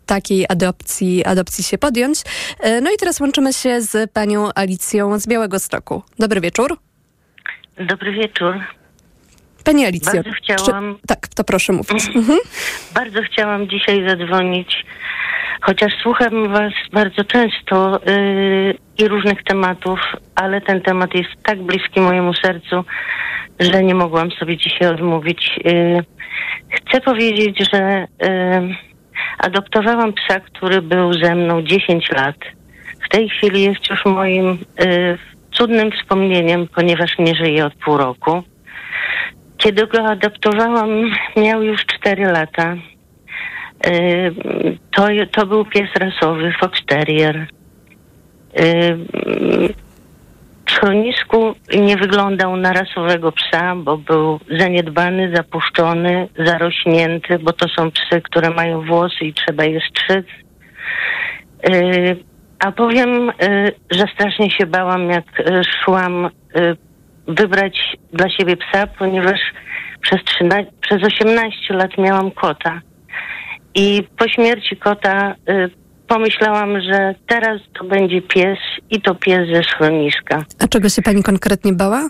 takiej adopcji, adopcji się podjąć. E, no i teraz łączymy się z panią Alicją z Białego Stoku. Dobry wieczór. Dobry wieczór. Pani Alicjo. Bardzo chciałam... Czy... Tak, to proszę mówić. Mhm. Bardzo chciałam dzisiaj zadzwonić, chociaż słucham was bardzo często yy, i różnych tematów, ale ten temat jest tak bliski mojemu sercu, że nie mogłam sobie dzisiaj odmówić. Yy, Chcę powiedzieć, że y, adoptowałam psa, który był ze mną 10 lat. W tej chwili jest już moim y, cudnym wspomnieniem, ponieważ nie żyje od pół roku. Kiedy go adoptowałam, miał już 4 lata. Y, to, to był pies rasowy, Fox Terrier. Y, w schronisku nie wyglądał na rasowego psa, bo był zaniedbany, zapuszczony, zarośnięty, bo to są psy, które mają włosy i trzeba je strzyc. Yy, a powiem, że strasznie się bałam, jak szłam wybrać dla siebie psa, ponieważ przez, 13, przez 18 lat miałam kota. I po śmierci kota pomyślałam, że teraz to będzie pies i to pies ze schroniska. A czego się pani konkretnie bała?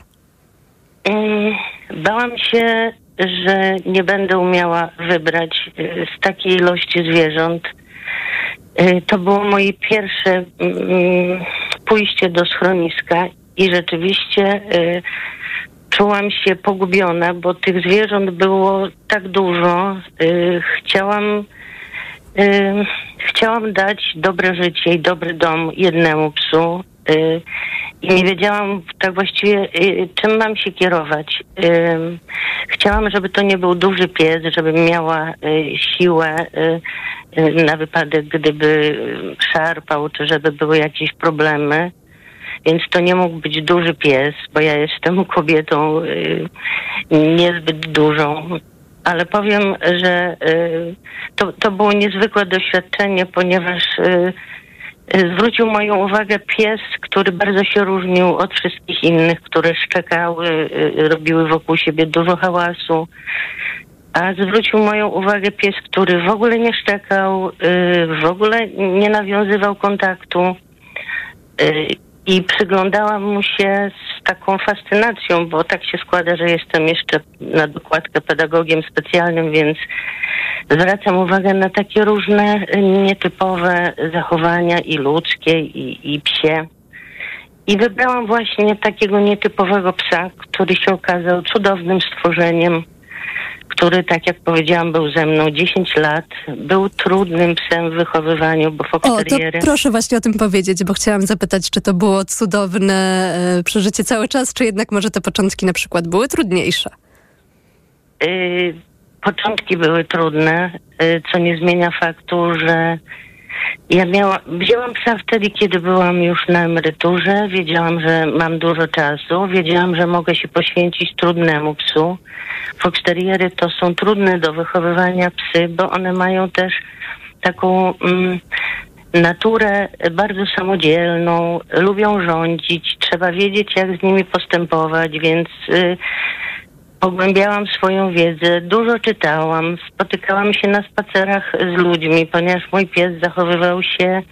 Mm, bałam się, że nie będę umiała wybrać y, z takiej ilości zwierząt. Y, to było moje pierwsze mm, pójście do schroniska i rzeczywiście y, czułam się pogubiona, bo tych zwierząt było tak dużo. Chciałam chciałam dać dobre życie i dobry dom jednemu psu. Y, I nie wiedziałam tak właściwie, y, czym mam się kierować. Chciałam, żeby to nie był duży pies, żeby miała y, siłę na wypadek, gdyby szarpał, czy żeby były jakieś problemy. Więc to nie mógł być duży pies, bo ja jestem kobietą niezbyt dużą ale powiem, że y, to, to było niezwykłe doświadczenie, ponieważ y, y, zwrócił moją uwagę pies, który bardzo się różnił od wszystkich innych, które szczekały, robiły wokół siebie dużo hałasu. A zwrócił moją uwagę pies, który w ogóle nie szczekał, y, w ogóle nie nawiązywał kontaktu. I przyglądałam mu się z taką fascynacją, bo tak się składa, że jestem jeszcze na dokładkę pedagogiem specjalnym, więc zwracam uwagę na takie różne y, nietypowe zachowania i ludzkie, i, i psie. I wybrałam właśnie takiego nietypowego psa, który się okazał cudownym stworzeniem, który, tak jak powiedziałam, był ze mną 10 lat. Był trudnym psem w wychowywaniu, bo O, to foksteriery... proszę właśnie o tym powiedzieć, bo chciałam zapytać, czy to było cudowne e, przeżycie cały czas, czy jednak może te początki na przykład były trudniejsze? Y, początki były trudne, y, co nie zmienia faktu, że ja miała, wzięłam psa wtedy, kiedy byłam już na emeryturze. Wiedziałam, że mam dużo czasu. Wiedziałam, że mogę się poświęcić trudnemu psu. Foxteriery to są trudne do wychowywania psy, bo one mają też taką mm, naturę bardzo samodzielną, lubią rządzić, trzeba wiedzieć, jak z nimi postępować, więc y, pogłębiałam swoją wiedzę, dużo czytałam, spotykałam się na spacerach z ludźmi, ponieważ mój pies zachowywał się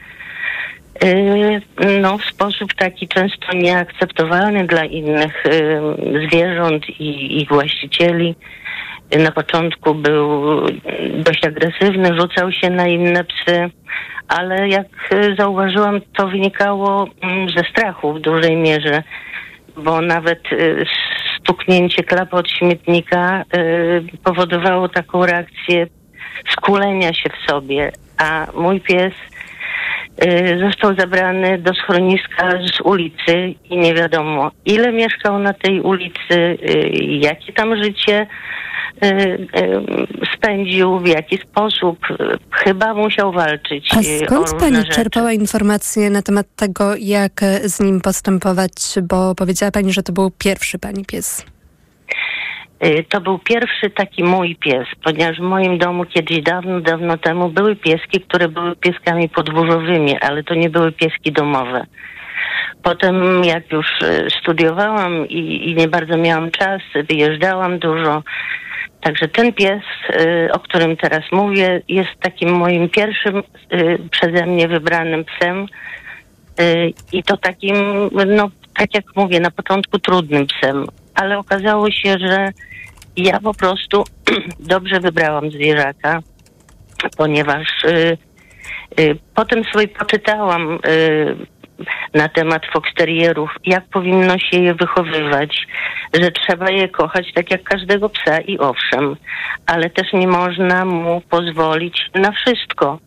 y, no, w sposób taki często nieakceptowalny dla innych y, zwierząt i ich właścicieli. Na początku był dość agresywny, rzucał się na inne psy, ale jak zauważyłam, to wynikało mm, ze strachu w dużej mierze, bo nawet y, stuknięcie klapy od śmietnika y, powodowało taką reakcję skulenia się w sobie, a mój pies został zabrany do schroniska z ulicy i nie wiadomo ile mieszkał na tej ulicy, y, jakie tam życie y, y, spędził, w jaki sposób. Y, Chyba musiał walczyć A y, skąd pani rzeczy. czerpała informacje na temat tego, jak z nim postępować? Bo powiedziała pani, że to był pierwszy pani pies. Y, To był pierwszy taki mój pies, ponieważ w moim domu kiedyś dawno, dawno temu były pieski, które były pieskami podwórzowymi, ale to nie były pieski domowe. Potem jak już y, studiowałam i, i nie bardzo miałam czas, wyjeżdżałam dużo. Także ten pies, y, o którym teraz mówię, jest takim moim pierwszym przeze mnie wybranym psem. I to takim, no tak jak mówię, na początku trudnym psem, ale okazało się, że ja po prostu dobrze wybrałam zwierzaka, ponieważ y, y, potem sobie poczytałam y, na temat foksterierów, jak powinno się je wychowywać, że trzeba je kochać tak jak każdego psa i owszem, ale też nie można mu pozwolić na wszystko.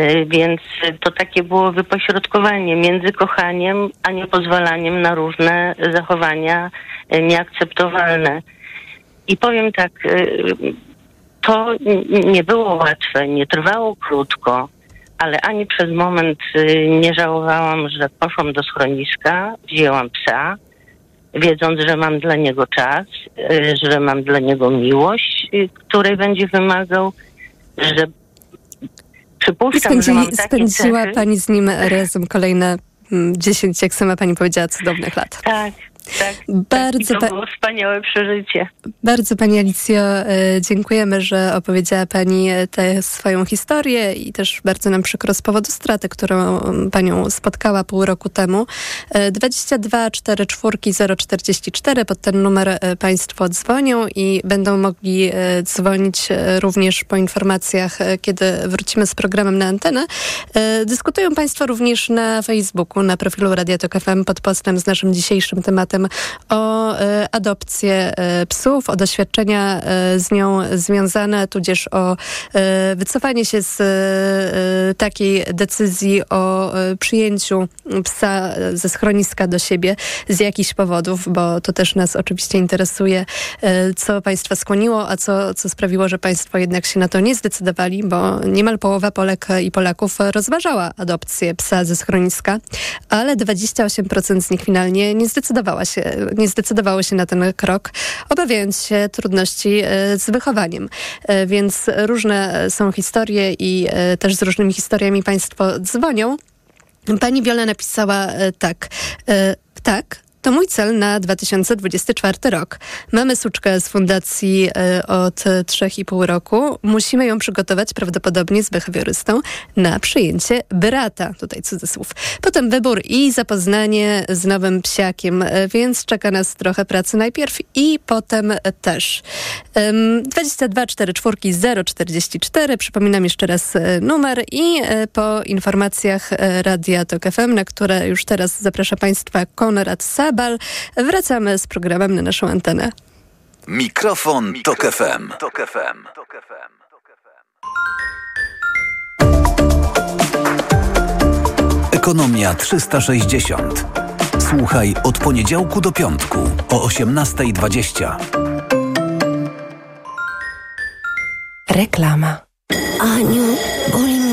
Y, Więc to takie było wypośrodkowanie między kochaniem, a nie pozwalaniem na różne zachowania y, nieakceptowalne. I powiem tak, y, to nie było łatwe, nie trwało krótko, ale ani przez moment nie żałowałam, że poszłam do schroniska, wzięłam psa, wiedząc, że mam dla niego czas, że mam dla niego miłość, której będzie wymagał, że przypuszczam, że mam takie spędziła cechy. pani z nim razem kolejne mm, 10, jak sama pani powiedziała, cudownych lat. Tak, tak. Bardzo I to było wspaniałe przeżycie. Bardzo Pani Alicjo e, dziękujemy, że opowiedziała Pani e, tę swoją historię i też bardzo nam przykro z powodu straty, którą mm, Panią spotkała pół roku temu. E, 22 44 044 pod ten numer e, Państwo dzwonią i będą mogli dzwonić również po informacjach, kiedy wrócimy z programem na antenę. Dyskutują Państwo również na Facebooku, na profilu Radio Tok FM pod postem z naszym dzisiejszym tematem o e, adopcję e, psów, o doświadczenia e, z nią związane, tudzież o wycofanie się z takiej decyzji o przyjęciu psa ze schroniska do siebie z jakichś powodów, bo to też nas oczywiście interesuje, co Państwa skłoniło, a co, co sprawiło, że Państwo jednak się na to nie zdecydowali, bo niemal połowa Polek i Polaków rozważała adopcję psa ze schroniska, ale 28% z nich finalnie nie zdecydowała się, nie zdecydowało się na ten krok, obawiając się trudności e, z wychowaniem. E, Więc różne są historie i e, też z różnymi historiami Państwo dzwonią. Pani Wiola napisała e, tak. e, Tak, To mój cel na 2024 rok. Mamy suczkę z fundacji e, od 3,5 roku. Musimy ją przygotować prawdopodobnie z behawiorystą na przyjęcie brata. Tutaj cudzysłów. Potem wybór i zapoznanie z nowym psiakiem, e, więc czeka nas trochę pracy najpierw i potem też. 22 44 044. Przypominam jeszcze raz e, numer i po informacjach Radia Tok FM, na które już teraz zaprasza Państwa Konrad Wracamy z programem na naszą antenę. Mikrofon, Mikrofon Tok FM. Tok FM. Ekonomia 360. Słuchaj od poniedziałku do piątku o 18.20. Reklama. Aniu, boli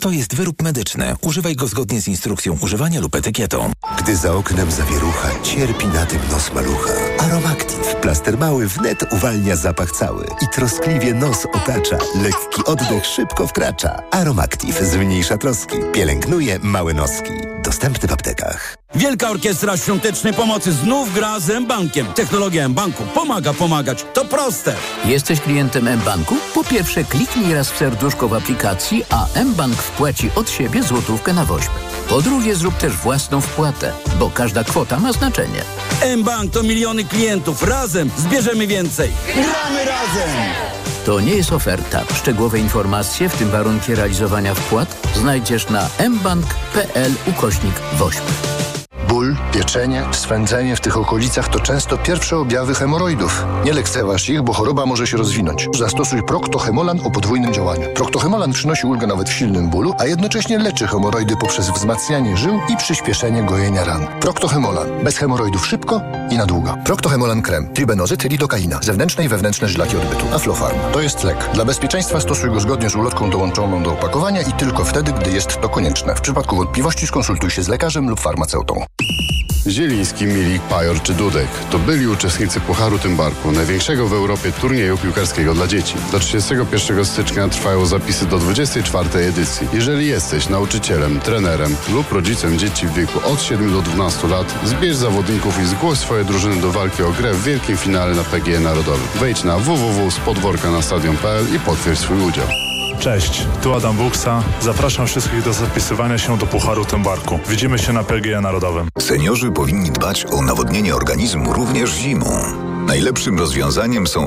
To jest wyrób medyczny. Używaj go zgodnie z instrukcją używania lub etykietą. Gdy za oknem zawierucha, cierpi na tym nos malucha. Aromactive. Plaster mały wnet uwalnia zapach cały i troskliwie nos otacza. Lekki oddech szybko wkracza. Aromactive zmniejsza troski, pielęgnuje małe noski. Dostępny w aptekach. Wielka Orkiestra Świątecznej Pomocy znów gra z M-Bankiem. Technologia M-Banku pomaga pomagać. To proste. Jesteś klientem M-Banku? Po pierwsze kliknij raz w serduszko w aplikacji, a M-Bank wpłaci od siebie złotówkę na woźb. Po drugie zrób też własną wpłatę, bo każda kwota ma znaczenie. M-Bank to miliony klientów. Razem zbierzemy więcej. Gramy razem! To nie jest oferta. Szczegółowe informacje, w tym warunki realizowania wpłat, znajdziesz na mbank.pl ukośnik woźb. Ból, pieczenie, swędzenie w tych okolicach to często pierwsze objawy hemoroidów. Nie lekceważ ich, bo choroba może się rozwinąć. Zastosuj Proctohemolan o podwójnym działaniu. Proctohemolan przynosi ulgę nawet w silnym bólu, a jednocześnie leczy hemoroidy poprzez wzmacnianie żył i przyspieszenie gojenia ran. Proctohemolan. Bez hemoroidów szybko i na długo. Proctohemolan krem. Tribenozyt, lidokaina. Zewnętrzne i wewnętrzne żlaki odbytu. Aflofarm. To jest lek. Dla bezpieczeństwa stosuj go zgodnie z ulotką dołączoną do opakowania i tylko wtedy, gdy jest to konieczne. W przypadku wątpliwości skonsultuj się z lekarzem lub farmaceutą. Zieliński, Milik, Pajor czy Dudek to byli uczestnicy Pucharu Tymbarku, największego w Europie turnieju piłkarskiego dla dzieci. Do 31 stycznia trwają zapisy do 24 edycji. Jeżeli jesteś nauczycielem, trenerem lub rodzicem dzieci w wieku od 7 do 12 lat, zbierz zawodników i zgłoś swoje drużyny do walki o grę w wielkim finale na PGE Narodowym. Wejdź na www.spodworka.stadion.pl i potwierdź swój udział. Cześć, tu Adam Buksa. Zapraszam wszystkich do zapisywania się do Pucharu Tymbarku. Widzimy się na PGE Narodowym. Seniorzy powinni dbać o nawodnienie organizmu również zimą. Najlepszym rozwiązaniem są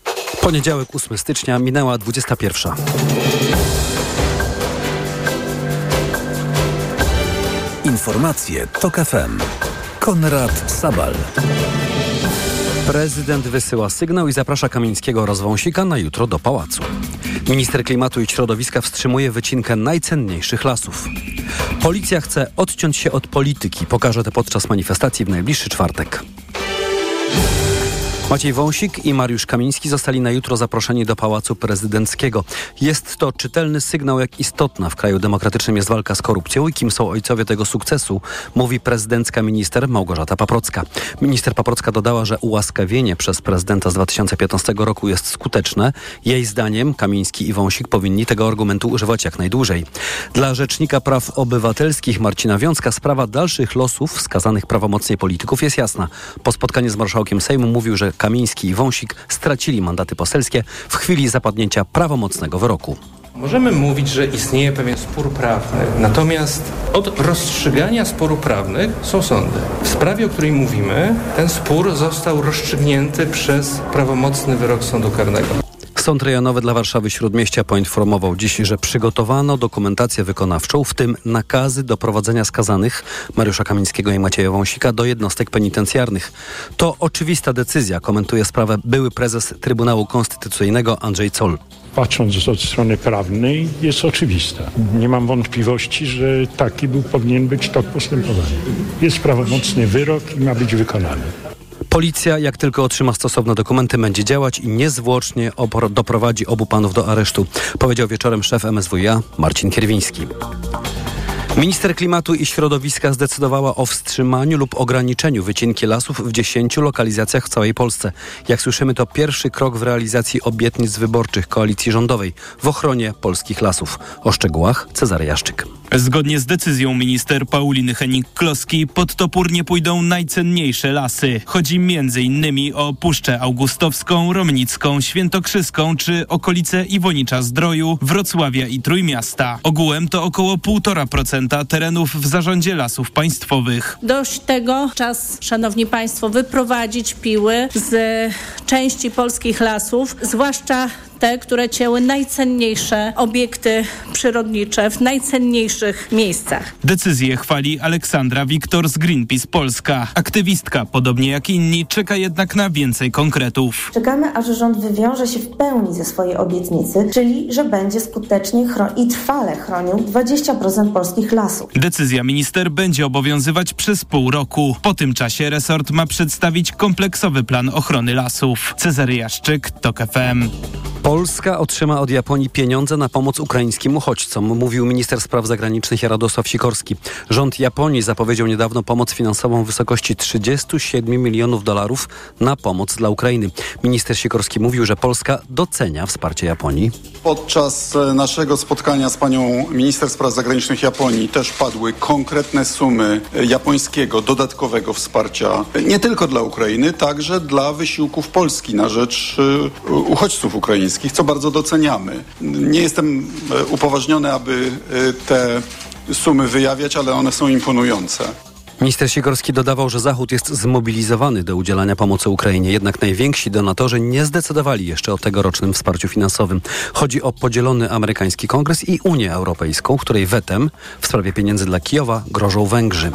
Poniedziałek 8 stycznia minęła 21. Informacje TOK FM. Konrad Sabal. Prezydent wysyła sygnał i zaprasza Kamińskiego oraz Wąsika na jutro do pałacu. Minister klimatu i środowiska wstrzymuje wycinkę najcenniejszych lasów. Policja chce odciąć się od polityki. Pokaże to podczas manifestacji w najbliższy czwartek. Maciej Wąsik i Mariusz Kamiński zostali na jutro zaproszeni do Pałacu Prezydenckiego. Jest to czytelny sygnał, jak istotna w kraju demokratycznym jest walka z korupcją i kim są ojcowie tego sukcesu, mówi prezydencka minister Małgorzata Paprocka. Minister Paprocka dodała, że ułaskawienie przez prezydenta z 2015 roku jest skuteczne. Jej zdaniem Kamiński i Wąsik powinni tego argumentu używać jak najdłużej. Dla Rzecznika Praw Obywatelskich Marcina Wiązka sprawa dalszych losów wskazanych prawomocnie polityków jest jasna. Po spotkaniu z marszałkiem Sejmu mówił, że Kamiński i Wąsik stracili mandaty poselskie w chwili zapadnięcia prawomocnego wyroku. Możemy mówić, że istnieje pewien spór prawny, natomiast od rozstrzygania sporu prawnych są sądy. W sprawie, o której mówimy, ten spór został rozstrzygnięty przez prawomocny wyrok sądu karnego. Sąd rejonowy dla Warszawy Śródmieścia poinformował dziś, że przygotowano dokumentację wykonawczą, w tym nakazy do prowadzenia skazanych Mariusza Kamińskiego i Macieja Wąsika do jednostek penitencjarnych. To oczywista decyzja, komentuje sprawę były prezes Trybunału Konstytucyjnego Andrzej Zoll patrząc od strony prawnej, jest oczywista. Nie mam wątpliwości, że taki był, powinien być tok postępowania. Jest prawomocny wyrok i ma być wykonany. Policja, jak tylko otrzyma stosowne dokumenty, będzie działać i niezwłocznie doprowadzi obu panów do aresztu, powiedział wieczorem szef MSWiA Marcin Kierwiński. Minister Klimatu i Środowiska zdecydowała o wstrzymaniu lub ograniczeniu wycinki lasów w 10 lokalizacjach w całej Polsce. Jak słyszymy, to pierwszy krok w realizacji obietnic wyborczych koalicji rządowej w ochronie polskich lasów. O szczegółach Cezary Jaszczyk. Zgodnie z decyzją minister Pauliny Henik-Kloski pod topór nie pójdą najcenniejsze lasy. Chodzi m.in. o Puszczę Augustowską, Romnicką, Świętokrzyską czy okolice Iwonicza Zdroju, Wrocławia i Trójmiasta. Ogółem to około 1,5% terenów w zarządzie lasów państwowych. Dość tego, czas, szanowni państwo, wyprowadzić piły z części polskich lasów, zwłaszcza te, które cięły najcenniejsze obiekty przyrodnicze w najcenniejszych miejscach. Decyzję chwali Aleksandra Wiktor z Greenpeace Polska. Aktywistka, podobnie jak inni, czeka jednak na więcej konkretów. Czekamy, aż rząd wywiąże się w pełni ze swojej obietnicy, czyli że będzie skutecznie i trwale chronił 20% polskich lasów. Decyzja minister będzie obowiązywać przez pół roku. Po tym czasie resort ma przedstawić kompleksowy plan ochrony lasów. Cezary Jaszczyk, TOK FM. Polska otrzyma od Japonii pieniądze na pomoc ukraińskim uchodźcom, mówił minister spraw zagranicznych Radosław Sikorski. Rząd Japonii zapowiedział niedawno pomoc finansową w wysokości 37 milionów dolarów na pomoc dla Ukrainy. Minister Sikorski mówił, że Polska docenia wsparcie Japonii. Podczas e, naszego spotkania z panią minister spraw zagranicznych Japonii też padły konkretne sumy e, japońskiego dodatkowego wsparcia nie tylko dla Ukrainy, także dla wysiłków Polski na rzecz e, uchodźców ukraińskich co bardzo doceniamy. Nie jestem e, upoważniony, aby e, te sumy wyjawiać, ale one są imponujące. Minister Sikorski dodawał, że Zachód jest zmobilizowany do udzielania pomocy Ukrainie, jednak najwięksi donatorzy nie zdecydowali jeszcze o tegorocznym wsparciu finansowym. Chodzi o podzielony amerykański kongres i Unię Europejską, której wetem w sprawie pieniędzy dla Kijowa grożą Węgrzy.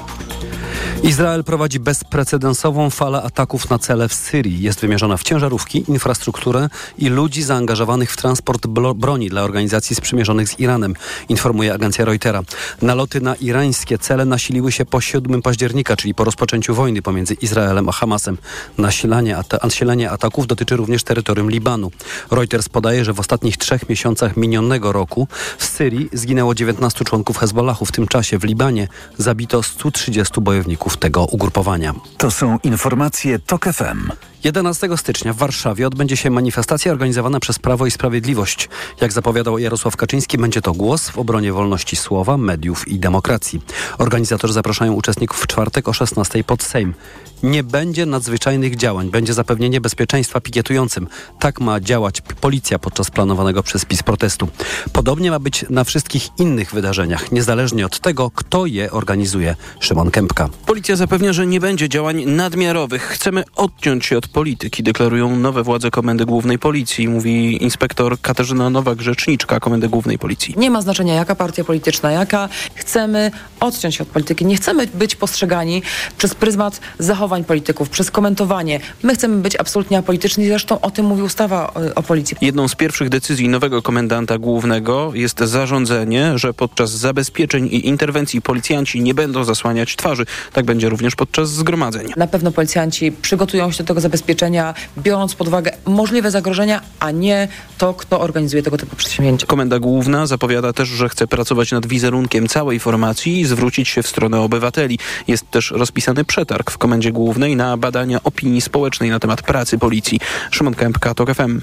Izrael prowadzi bezprecedensową falę ataków na cele w Syrii. Jest wymierzona w ciężarówki, infrastrukturę i ludzi zaangażowanych w transport broni dla organizacji sprzymierzonych z Iranem, informuje agencja Reutera. Naloty na irańskie cele nasiliły się po 7 października, czyli po rozpoczęciu wojny pomiędzy Izraelem a Hamasem. Nasilanie, nasilenie ataków dotyczy również terytorium Libanu. Reuters podaje, że w ostatnich trzech miesiącach minionego roku w Syrii zginęło 19 członków Hezbollahu. W tym czasie w Libanie zabito 130 bojowników tego ugrupowania. To są informacje TOK FM. 11 stycznia w Warszawie odbędzie się manifestacja organizowana przez Prawo i Sprawiedliwość. Jak zapowiadał Jarosław Kaczyński, będzie to głos w obronie wolności słowa, mediów i demokracji. Organizatorzy zapraszają uczestników w czwartek o 16 pod Sejm. Nie będzie nadzwyczajnych działań, będzie zapewnienie bezpieczeństwa pikietującym. Tak ma działać policja podczas planowanego przez PiS protestu. Podobnie ma być na wszystkich innych wydarzeniach, niezależnie od tego, kto je organizuje. Szymon Kępka. Policja zapewnia, że nie będzie działań nadmiarowych. Chcemy odciąć się od polityki, deklarują nowe władze Komendy Głównej Policji, mówi inspektor Katarzyna Nowak, rzeczniczka Komendy Głównej Policji. Nie ma znaczenia jaka partia polityczna, jaka. Chcemy odciąć się od polityki. Nie chcemy być postrzegani przez pryzmat zachowań polityków, przez komentowanie. My chcemy być absolutnie apolityczni, zresztą o tym mówi ustawa o, o policji. Jedną z pierwszych decyzji nowego komendanta głównego jest zarządzenie, że podczas zabezpieczeń i interwencji policjanci nie będą zasłaniać twarzy. Tak będzie również podczas zgromadzeń. Na pewno policjanci przygotują się do tego zabezpieczenia zabezpieczenia, biorąc pod uwagę możliwe zagrożenia, a nie to, kto organizuje tego typu przedsięwzięcia. Komenda Główna zapowiada też, że chce pracować nad wizerunkiem całej formacji i zwrócić się w stronę obywateli. Jest też rozpisany przetarg w Komendzie Głównej na badania opinii społecznej na temat pracy policji. Szymon Kępka, TOK FM.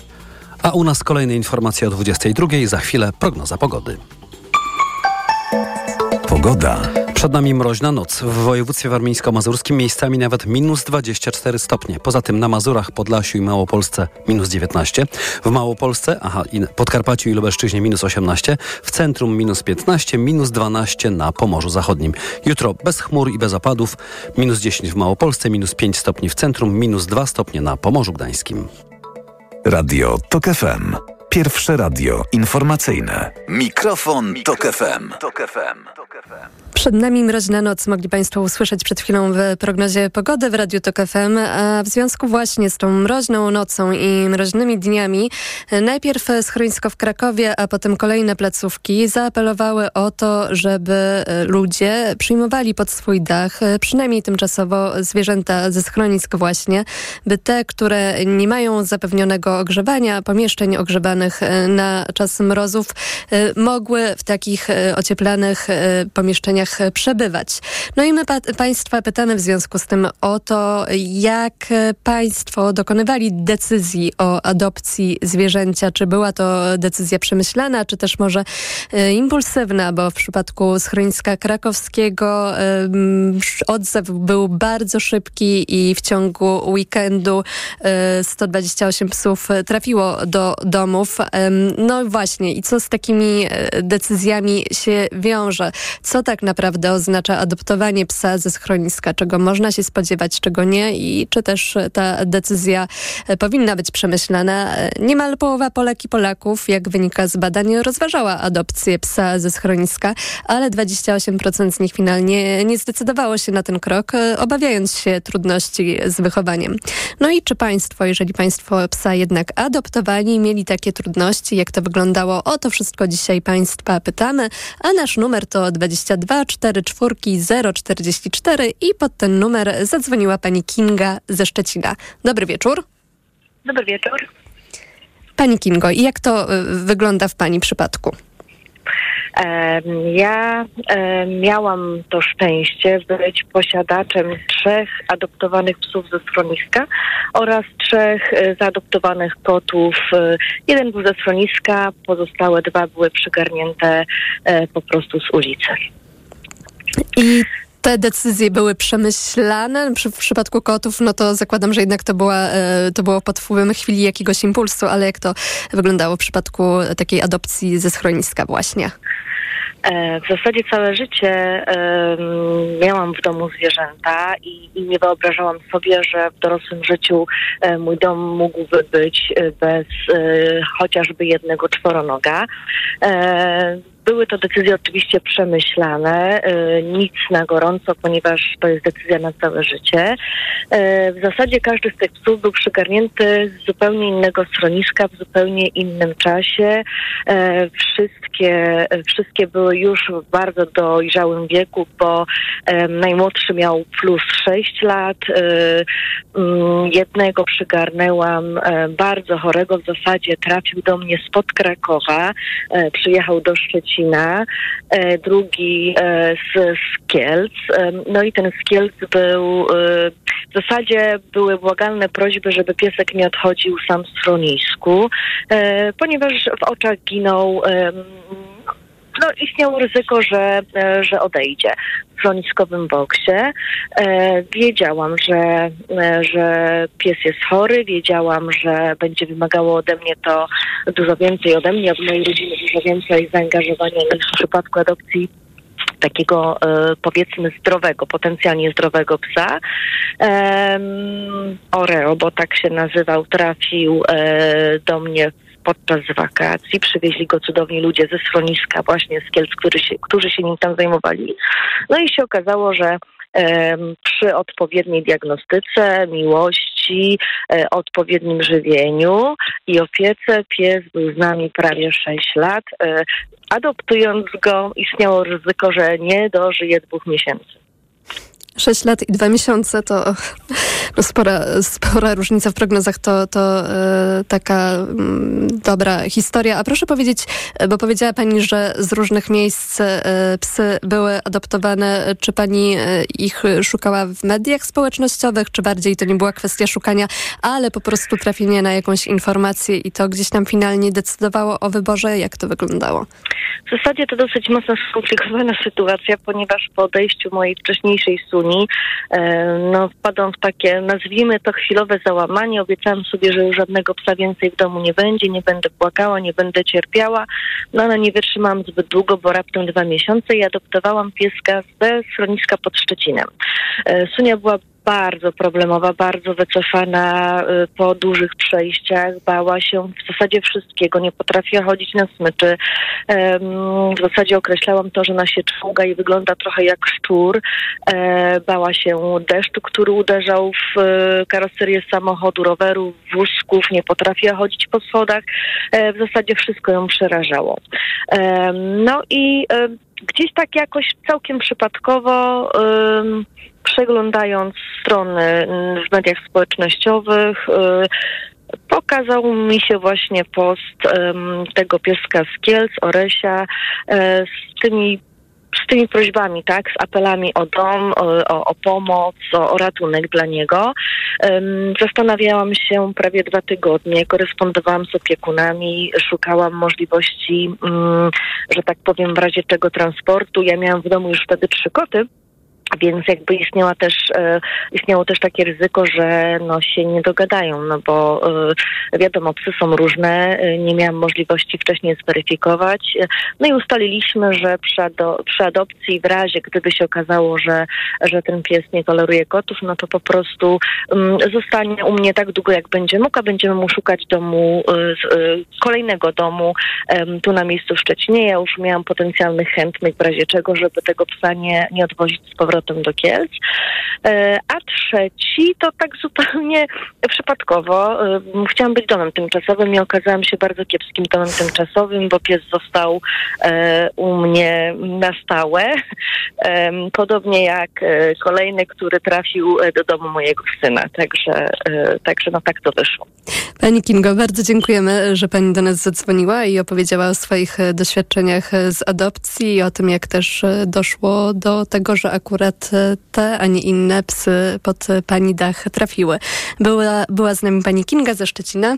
A u nas kolejne informacje o 22. Za chwilę prognoza pogody. Pogoda. Przed nami mroźna noc. W województwie warmińsko-mazurskim miejscami nawet minus 24 stopnie. Poza tym na Mazurach, Podlasiu i Małopolsce minus 19. W Małopolsce, aha, i Podkarpaciu i Lubelszczyźnie minus 18. W centrum minus 15, minus 12 na Pomorzu Zachodnim. Jutro bez chmur i bez opadów. Minus 10 w Małopolsce, minus 5 stopni w centrum, minus 2 stopnie na Pomorzu Gdańskim. Radio TOK FM. Pierwsze radio informacyjne. Mikrofon, Tok FM. Tok FM. Przed nami mroźna noc. Mogli Państwo usłyszeć przed chwilą w prognozie pogody w Radiu Tok FM. A w związku właśnie z tą mroźną nocą i mroźnymi dniami, najpierw schronisko w Krakowie, a potem kolejne placówki zaapelowały o to, żeby ludzie przyjmowali pod swój dach, przynajmniej tymczasowo, zwierzęta ze schronisk właśnie, by te, które nie mają zapewnionego ogrzewania, pomieszczeń ogrzewanych na czas mrozów, mogły w takich ocieplanych pomieszczeniach przebywać. No i my pa Państwa pytamy w związku z tym o to, jak Państwo dokonywali decyzji o adopcji zwierzęcia. Czy była to decyzja przemyślana, czy też może e, impulsywna, bo w przypadku schroniska krakowskiego e, odzew był bardzo szybki i w ciągu weekendu e, 128 psów trafiło do domów. No właśnie, i co z takimi e, decyzjami się wiąże? Co tak naprawdę oznacza adoptowanie psa ze schroniska? Czego można się spodziewać, czego nie? I czy też ta decyzja e, powinna być przemyślana? E, niemal połowa Polek i Polaków, jak wynika z badań, rozważała adopcję psa ze schroniska, ale 28% z nich finalnie nie zdecydowało się na ten krok, obawiając się trudności z wychowaniem. No i czy państwo, jeżeli państwo psa jednak adoptowali, mieli takie trudności, jak to wyglądało? O to wszystko dzisiaj państwa pytamy, a nasz numer to 22 44 044 i pod ten numer zadzwoniła pani Kinga ze Szczecina. Dobry wieczór. Dobry wieczór. Pani Kingo, i jak to y, wygląda w pani przypadku? Ja miałam to szczęście być posiadaczem trzech adoptowanych psów ze schroniska oraz trzech e, zaadoptowanych kotów. E, jeden był ze schroniska, pozostałe dwa były przygarnięte e, po prostu z ulicy. I te decyzje były przemyślane. w przypadku kotów, no to zakładam, że jednak to, była, to było pod wpływem chwili jakiegoś impulsu, ale jak to wyglądało w przypadku takiej adopcji ze schroniska właśnie? E, w zasadzie całe życie miałam w domu zwierzęta i, i, nie wyobrażałam sobie, że w dorosłym życiu e, mój dom mógłby być e, bez chociażby jednego czworonoga. Były to decyzje oczywiście przemyślane, y, nic na gorąco, ponieważ to jest decyzja na całe życie. Y, w zasadzie każdy z tych psów był przygarnięty z zupełnie innego schroniska, w zupełnie innym czasie. Y, wszystkie, wszystkie były już w bardzo dojrzałym wieku, bo najmłodszy miał plus 6 lat. Mm, jednego przygarnęłam bardzo chorego, w zasadzie trafił do mnie spod Krakowa, przyjechał do Szczecina Szczecina, e, drugi e, z, z Kielc. E, no i ten z Kielc był, w zasadzie były błagalne prośby, żeby piesek nie odchodził sam w schronisku, ponieważ w oczach ginął no, istniało ryzyko, że, że odejdzie w schroniskowym boksie. E, wiedziałam, że, e, że pies jest chory, wiedziałam, że będzie wymagało ode mnie to dużo więcej ode mnie, od mojej rodziny dużo więcej zaangażowania niż w przypadku adopcji takiego e, powiedzmy zdrowego, potencjalnie zdrowego psa. Oreo, bo tak się nazywał, trafił e, do mnie podczas wakacji. Przywieźli go cudowni ludzie ze schroniska właśnie z Kielc, którzy się, którzy się nim tam zajmowali. No i się okazało, że przy odpowiedniej diagnostyce, miłości, e, odpowiednim żywieniu i opiece pies był z nami prawie 6 lat. E, adoptując go istniało ryzyko, że nie dożyje dwóch miesięcy. 6 lat i 2 miesiące to no spora, spora różnica w prognozach, to, to e, taka mm, dobra historia. A proszę powiedzieć, e, bo powiedziała Pani, że z różnych miejsc e, psy były adoptowane. Czy Pani ich szukała w mediach społecznościowych, czy bardziej to nie była kwestia szukania, ale po prostu trafienia na jakąś informację i to gdzieś tam finalnie decydowało o wyborze? Jak to wyglądało? W zasadzie to dosyć mocno skomplikowana sytuacja, ponieważ po odejściu mojej wcześniejszej suni e, no, wpadłam w takie, nazwijmy to chwilowe załamanie. Obiecałam sobie, że już żadnego psa więcej w domu nie będzie, nie będę płakała, nie będę cierpiała. No ale nie wytrzymałam zbyt długo, bo raptem dwa miesiące i adoptowałam pieska ze schroniska pod Szczecinem. E, Sunia była bardzo problemowa, bardzo wycofana y, po dużych przejściach, bała się w zasadzie wszystkiego, nie potrafiła chodzić na smyczy. W zasadzie określałam to, że ona się czołga i wygląda trochę jak szczur. E, Bała się deszczu, który uderzał w e, karoserię samochodu, roweru, wózków, nie potrafiła chodzić po schodach. E, W zasadzie wszystko ją przerażało. No i e, gdzieś tak jakoś całkiem przypadkowo przeglądając strony w mediach społecznościowych, y, pokazał mi się właśnie post tego pieska z Kielc, Oresia, e, z tymi z tymi prośbami, tak, z apelami o dom, o, o, pomoc, o, o ratunek dla niego. Zastanawiałam się prawie dwa tygodnie, korespondowałam z opiekunami, szukałam możliwości, mm, że tak powiem, w razie czego transportu. Ja miałam w domu już wtedy trzy koty. Więc jakby istniała też, e, istniało też takie ryzyko, że no, się nie dogadają, no bo e, wiadomo, psy są różne, e, nie miałam możliwości wcześniej zweryfikować. No i ustaliliśmy, że przy, ado- przy adopcji w razie, gdyby się okazało, że, że ten pies nie toleruje kotów, no to po prostu mm, zostanie u mnie tak długo, jak będzie mógł, a będziemy mu szukać domu, z- e, kolejnego domu em, tu na miejscu w Szczecinie. Ja już miałam potencjalnych chętnych w razie czego, żeby tego psa nie, nie odwozić z powrotem do Kielc. E, A trzeci to tak zupełnie przypadkowo. e, Chciałam być domem tymczasowym i okazałam się bardzo kiepskim domem tymczasowym, bo pies został e, u mnie na stałe. Podobnie jak kolejny, który trafił do domu mojego syna. Także, także no tak to wyszło. Pani Kingo, bardzo dziękujemy, że Pani do nas zadzwoniła i opowiedziała o swoich doświadczeniach z adopcji i o tym, jak też doszło do tego, że akurat e, te, a nie inne psy pod e, Pani dach trafiły. Była, była z nami Pani Kinga ze Szczecina.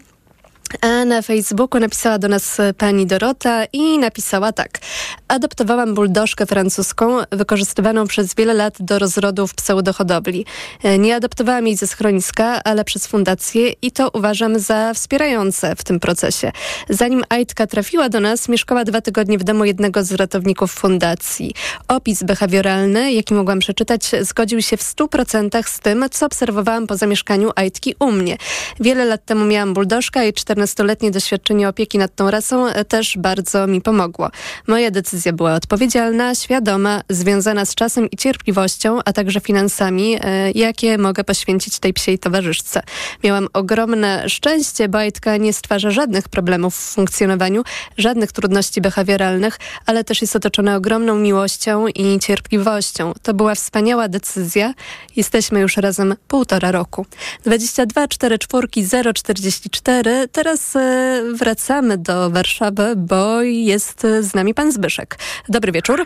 A na Facebooku napisała do nas e, pani Dorota i napisała tak. Adoptowałam buldożkę francuską, wykorzystywaną przez wiele lat do rozrodów pseudohodowli. E, Nie adoptowałam jej ze schroniska, ale przez fundację i to uważam za wspierające w tym procesie. Zanim Aitka trafiła do nas, mieszkała dwa tygodnie w domu jednego z ratowników fundacji. Opis behawioralny, jaki mogłam przeczytać, zgodził się w 100% z tym, co obserwowałam po zamieszkaniu Aitki u mnie. Wiele lat temu miałam buldożka i 14-letnie doświadczenie opieki nad tą rasą e, też bardzo mi pomogło. Moja decyzja była odpowiedzialna, świadoma, związana z czasem i cierpliwością, a także finansami, e, jakie mogę poświęcić tej psiej towarzyszce. Miałam ogromne szczęście, bo Aitka nie stwarza żadnych problemów w funkcjonowaniu, żadnych trudności behawioralnych, ale też jest otoczona ogromną miłością i cierpliwością. To była wspaniała decyzja. Jesteśmy już razem półtora roku. 22 44 044. Teraz e, wracamy do Warszawy, bo jest e, z nami pan Zbyszek. Dobry wieczór.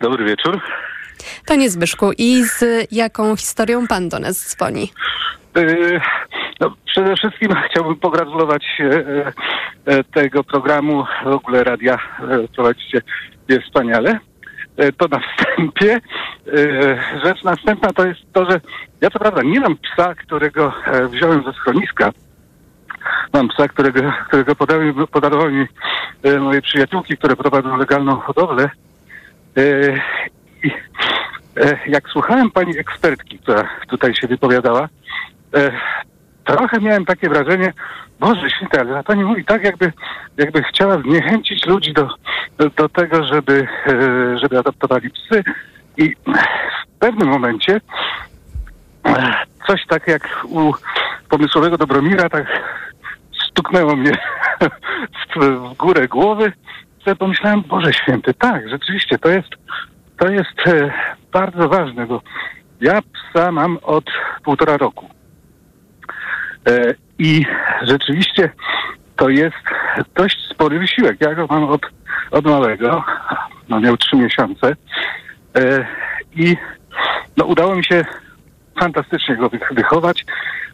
Dobry wieczór. Panie Zbyszku, i z jaką historią pan do nas dzwoni? Yy, No, przede wszystkim chciałbym pogratulować e, e, tego programu. W ogóle radia e, prowadzicie jest wspaniale. E, To na wstępie. E, Rzecz następna to jest to, że ja co prawda nie mam psa, którego e, wziąłem ze schroniska. Mam psa, którego, którego podały, podarowały mi e, moje przyjaciółki, które prowadzą legalną hodowlę. E, I e, jak słuchałem pani ekspertki, która tutaj się wypowiadała, trochę miałem takie wrażenie, Boże święty, ale pani mówi tak, jakby, jakby chciała zniechęcić ludzi do, do, tego, żeby, żeby adoptowali psy i w pewnym momencie coś tak jak u pomysłowego Dobromira, tak stuknęło mnie w, górę głowy. Sobie pomyślałem, Boże święty, tak, rzeczywiście, to jest, to jest e, bardzo ważne, bo ja psa mam od półtora roku. E, I rzeczywiście to jest dość spory wysiłek. Ja go mam od, od małego, no miał trzy miesiące e, i no, udało mi się fantastycznie go wych- wychować.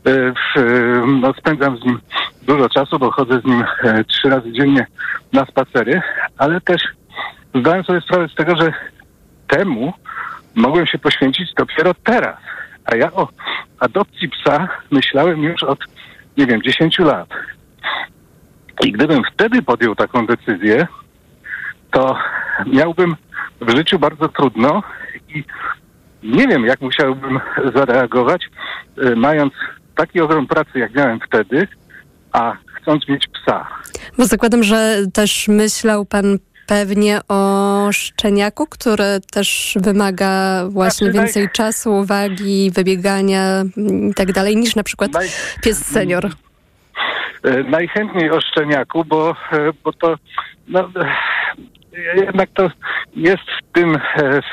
E, e, no, spędzam z nim dużo czasu, bo chodzę z nim e, trzy razy dziennie na spacery, ale też zdałem sobie sprawę z tego, że temu mogłem się poświęcić dopiero teraz. A ja o adopcji psa myślałem już od, nie wiem, 10 lat. I gdybym wtedy podjął taką decyzję, to miałbym w życiu bardzo trudno i nie wiem, jak musiałbym zareagować, mając taki ogrom pracy, jak miałem wtedy, a chcąc mieć psa. Bo zakładam, że też myślał pan pewnie o szczeniaku, który też wymaga właśnie Znaczy, więcej czasu, uwagi, wybiegania i tak dalej, niż na przykład pies senior. E, Najchętniej o szczeniaku, bo, e, bo to no, e, jednak to jest w tym,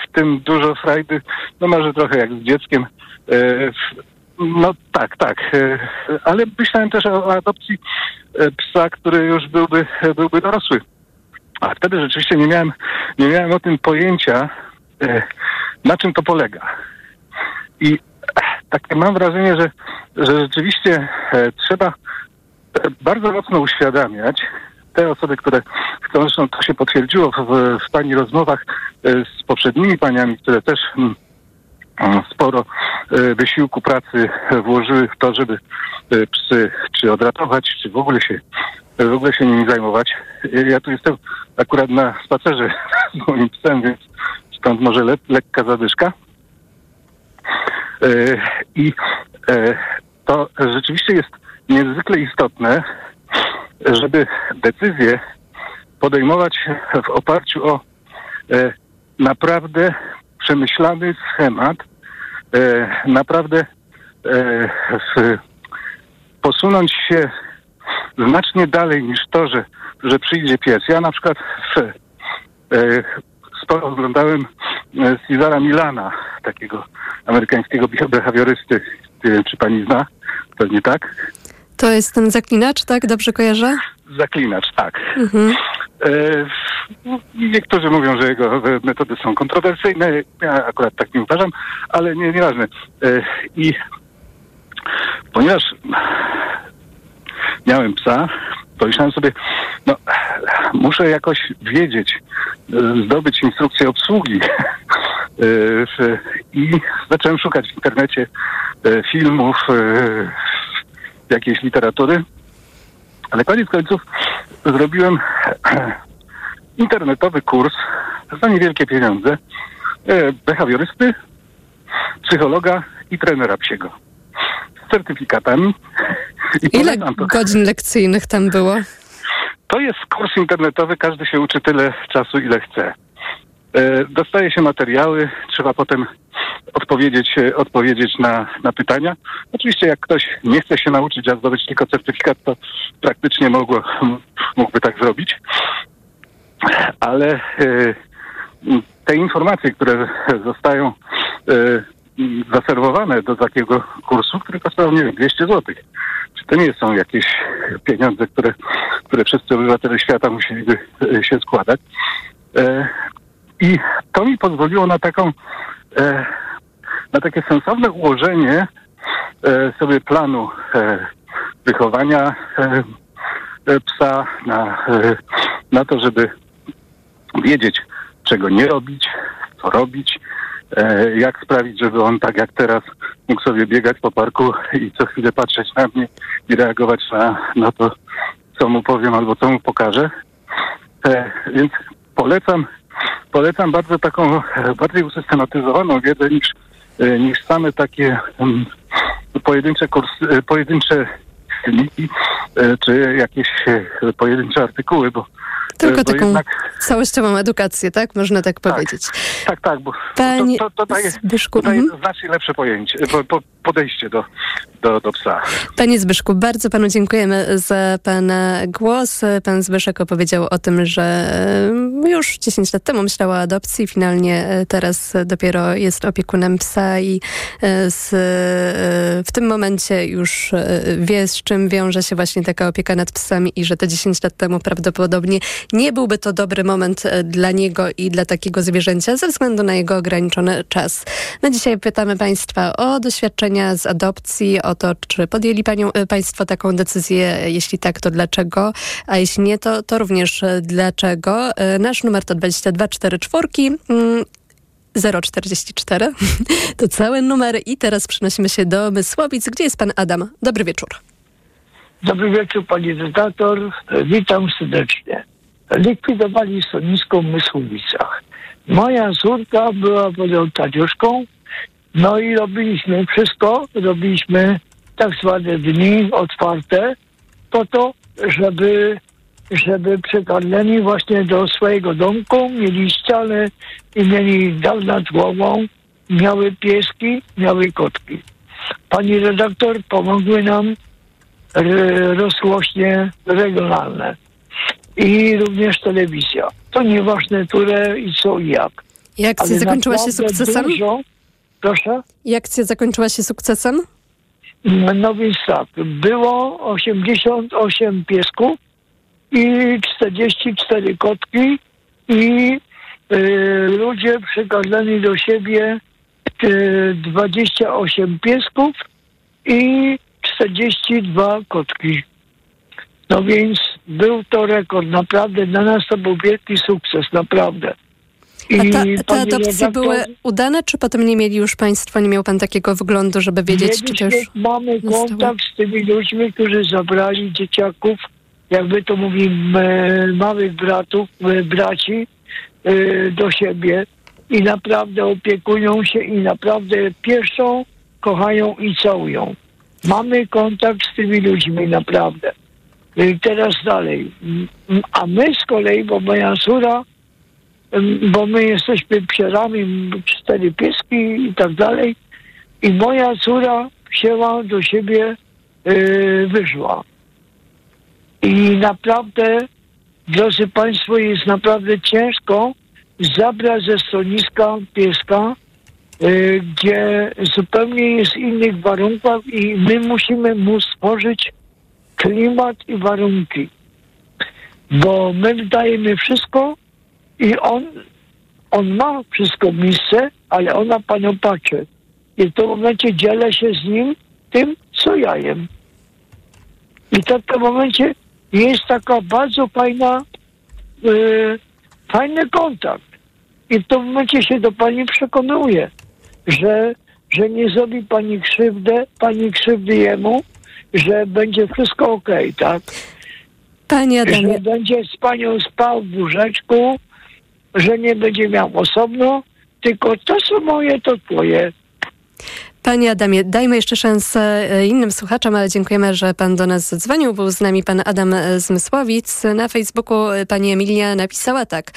w tym dużo frajdy, no może trochę jak z dzieckiem. No tak, tak, e, ale myślałem też o adopcji e, psa, który już byłby, byłby dorosły. A wtedy rzeczywiście nie miałem, nie miałem o tym pojęcia, e, na czym to polega. I takie mam wrażenie, że, że rzeczywiście trzeba bardzo mocno uświadamiać te osoby, które chcą, zresztą to się potwierdziło w, w Pani rozmowach z poprzednimi paniami, które też mm, sporo e, wysiłku pracy włożyły w to, żeby e, psy czy odratować, czy w ogóle się w ogóle się nimi zajmować. E, Ja tu jestem akurat na spacerze z moim psem, więc stąd może le, lekka zadyszka. I to rzeczywiście jest niezwykle istotne, żeby decyzje podejmować w oparciu o naprawdę przemyślany schemat, e, naprawdę e, posunąć się znacznie dalej niż to, że, że przyjdzie pies. Ja na przykład w, e, sporo oglądałem Cezara Milana, takiego amerykańskiego beha- behawiorysty. Nie wiem, czy pani zna? Pewnie tak. To jest ten zaklinacz, tak? Dobrze kojarzę? Zaklinacz, tak. Mhm. E, niektórzy mówią, że jego metody są kontrowersyjne. Ja akurat tak nie uważam, ale nie, nieważne. E, I ponieważ miałem psa, pomyślałem sobie, no muszę jakoś wiedzieć, zdobyć instrukcję obsługi. E, I zacząłem szukać w internecie filmów, jakiejś literatury. Ale koniec końców zrobiłem internetowy kurs za niewielkie pieniądze e, behawiorysty, psychologa i trenera psiego. Z certyfikatami. I Ile godzin lekcyjnych tam było? To jest kurs internetowy, każdy się uczy tyle czasu, ile chce. E, Dostaje się materiały, trzeba potem odpowiedzieć, e, odpowiedzieć na, na pytania. Oczywiście jak ktoś nie chce się nauczyć, a zdobyć tylko certyfikat, to praktycznie mogło, mógłby tak zrobić. Ale e, te informacje, które zostają zaserwowane do takiego kursu, który kosztował, nie wiem, 200 zł. Czy to nie są jakieś pieniądze, które, które wszyscy obywatele świata musieliby się składać? I to mi pozwoliło na taką, e, na takie sensowne ułożenie e, sobie planu e, wychowania e, e, psa, na, e, na to, żeby wiedzieć, czego nie robić, co robić, jak sprawić, żeby on tak jak teraz mógł sobie biegać po parku i co chwilę patrzeć na mnie i reagować na, na to, co mu powiem albo co mu pokażę. Więc polecam, polecam bardzo taką bardziej usystematyzowaną wiedzę niż, e, niż same takie um, pojedyncze kursy, e, pojedyncze e, czy jakieś pojedyncze artykuły, bo Tylko taką jednak... całościową edukację, tak? Można tak, tak powiedzieć. Tak, tak, bo Panie to, to, to daje, Zbyszku, to daje mhm. znacznie lepsze pojęcie, podejście do, do, do psa. Panie Zbyszku, bardzo panu dziękujemy za pana głos. Pan Zbyszek opowiedział o tym, że e, już 10 lat temu myślał o adopcji, finalnie e, teraz dopiero jest opiekunem psa i e, z, w tym momencie już wie, z czym wiąże się właśnie taka opieka nad psami i że te 10 lat temu prawdopodobnie nie byłby to dobry moment dla niego i dla takiego zwierzęcia ze względu na jego ograniczony czas. Dzisiaj pytamy państwa o doświadczenia z adopcji, o to, czy podjęli panią, państwo taką decyzję, jeśli tak, to dlaczego, a jeśli nie, to, to również dlaczego. Nasz numer to 2244 044. To cały numer i teraz przenosimy się do Mysłowic, gdzie jest pan Adam. Dobry wieczór. Dobry wieczór pani redaktor. Witam serdecznie. Likwidowali schronisko w Mysłowicach. Moja córka była wolontariuszką, no i robiliśmy wszystko, robiliśmy tak zwane dni otwarte po to, żeby żeby przygarnęli właśnie do swojego domku, mieli ścianę i mieli dach nad głową, miały pieski, miały kotki. Pani redaktor pomogły nam rozgłośnie regionalne i również telewizja. To nieważne, które i co i jak. I akcja zakończyła się sukcesem? Dużo, proszę? I akcja zakończyła się sukcesem? No więc tak, było 88 piesków, i 44 kotki i y, ludzie przygarnęli do siebie y, 28 piesków i 42 kotki. No więc był to rekord, naprawdę dla nas to był wielki sukces, naprawdę. I A ta, te adopcje redaktor, były udane, czy potem nie mieli już państwo, nie miał pan takiego wyglądu, żeby wiedzieć, czy to już... Mamy kontakt z tymi ludźmi, którzy zabrali dzieciaków jakby to mówimy, małych bratów, braci e, do siebie i naprawdę opiekują się i naprawdę pieszą, kochają i całują. Mamy kontakt z tymi ludźmi, naprawdę. Teraz dalej. A my z kolei, bo moja córa, bo my jesteśmy psierami, cztery pieski i tak dalej, i moja córa wzięła do siebie, yy, wyszła. I naprawdę, drodzy Państwo, jest naprawdę ciężko zabrać ze schroniska pieska, y, gdzie zupełnie jest innych warunkach i my musimy mu stworzyć klimat i warunki. Bo my dajemy wszystko i on, on ma wszystko miejsce, ale ona panią patrzy. I w tym momencie dzielę się z nim tym, co ja jem. I tak w tym momencie jest taka bardzo fajna, yy, fajny kontakt. I w tym momencie się do pani przekonuje, że, że nie zrobi pani krzywdę, pani krzywdy jemu, że będzie wszystko okej, okay, tak? Panie Adamie. Że będzie z panią spał w łóżeczku, że nie będzie miał osobno, tylko to co moje, to twoje. Panie Adamie, dajmy jeszcze szansę e, innym słuchaczom, ale dziękujemy, że pan do nas zadzwonił. Był z nami pan Adam Zmysłowic. Na Facebooku e, pani Emilia napisała tak.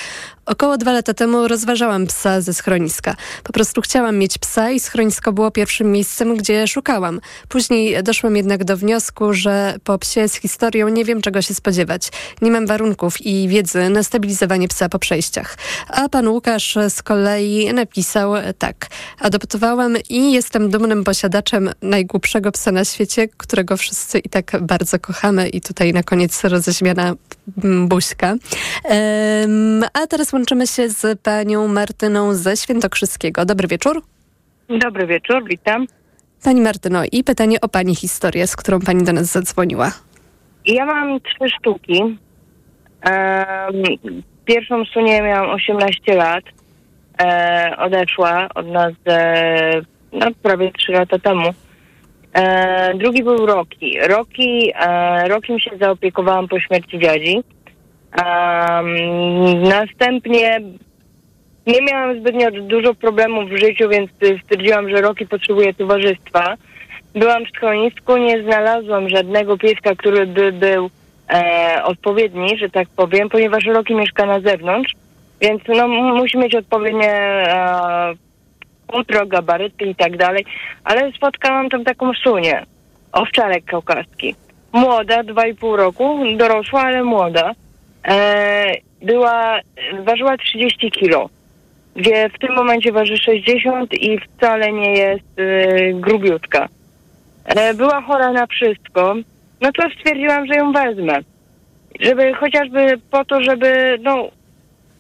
Około dwa lata temu rozważałam psa ze schroniska. Po prostu chciałam mieć psa i schronisko było pierwszym miejscem, gdzie szukałam. Później doszłam jednak do wniosku, że po psie z historią nie wiem czego się spodziewać. Nie mam warunków i wiedzy na stabilizowanie psa po przejściach. A pan Łukasz z kolei napisał tak. Adoptowałam i jestem dumnym posiadaczem najgłupszego psa na świecie, którego wszyscy i tak bardzo kochamy i tutaj na koniec roześmiana buźka. Um, a teraz łączymy się z panią Martyną ze Świętokrzyskiego. Dobry wieczór. Dobry wieczór, witam. Pani Martyno, i pytanie o pani historię, z którą pani do nas zadzwoniła. Ja mam trzy sztuki. Um, pierwszą Sunię miałam 18 lat. E, odeszła od nas e, no, prawie 3 lata temu. E, drugi był Roki. Roki, e, Rokim się zaopiekowałam po śmierci dziadzi. Um, następnie nie miałam zbytnio dużo problemów w życiu, więc stwierdziłam, że Roki potrzebuje towarzystwa. Byłam w schronisku, nie znalazłam żadnego pieska, który by był e, odpowiedni, że tak powiem, ponieważ Roki mieszka na zewnątrz, więc no, musi mieć odpowiednie e, futro, gabaryty i tak dalej. Ale spotkałam tam taką sunię, owczarek kaukaski. Młoda, dwa i pół roku, dorosła, ale młoda. E, była, ważyła 30 kilo, gdzie w tym momencie waży 60 i wcale nie jest e, grubiutka. E, była chora na wszystko, no to stwierdziłam, że ją wezmę. Żeby chociażby po to, żeby no,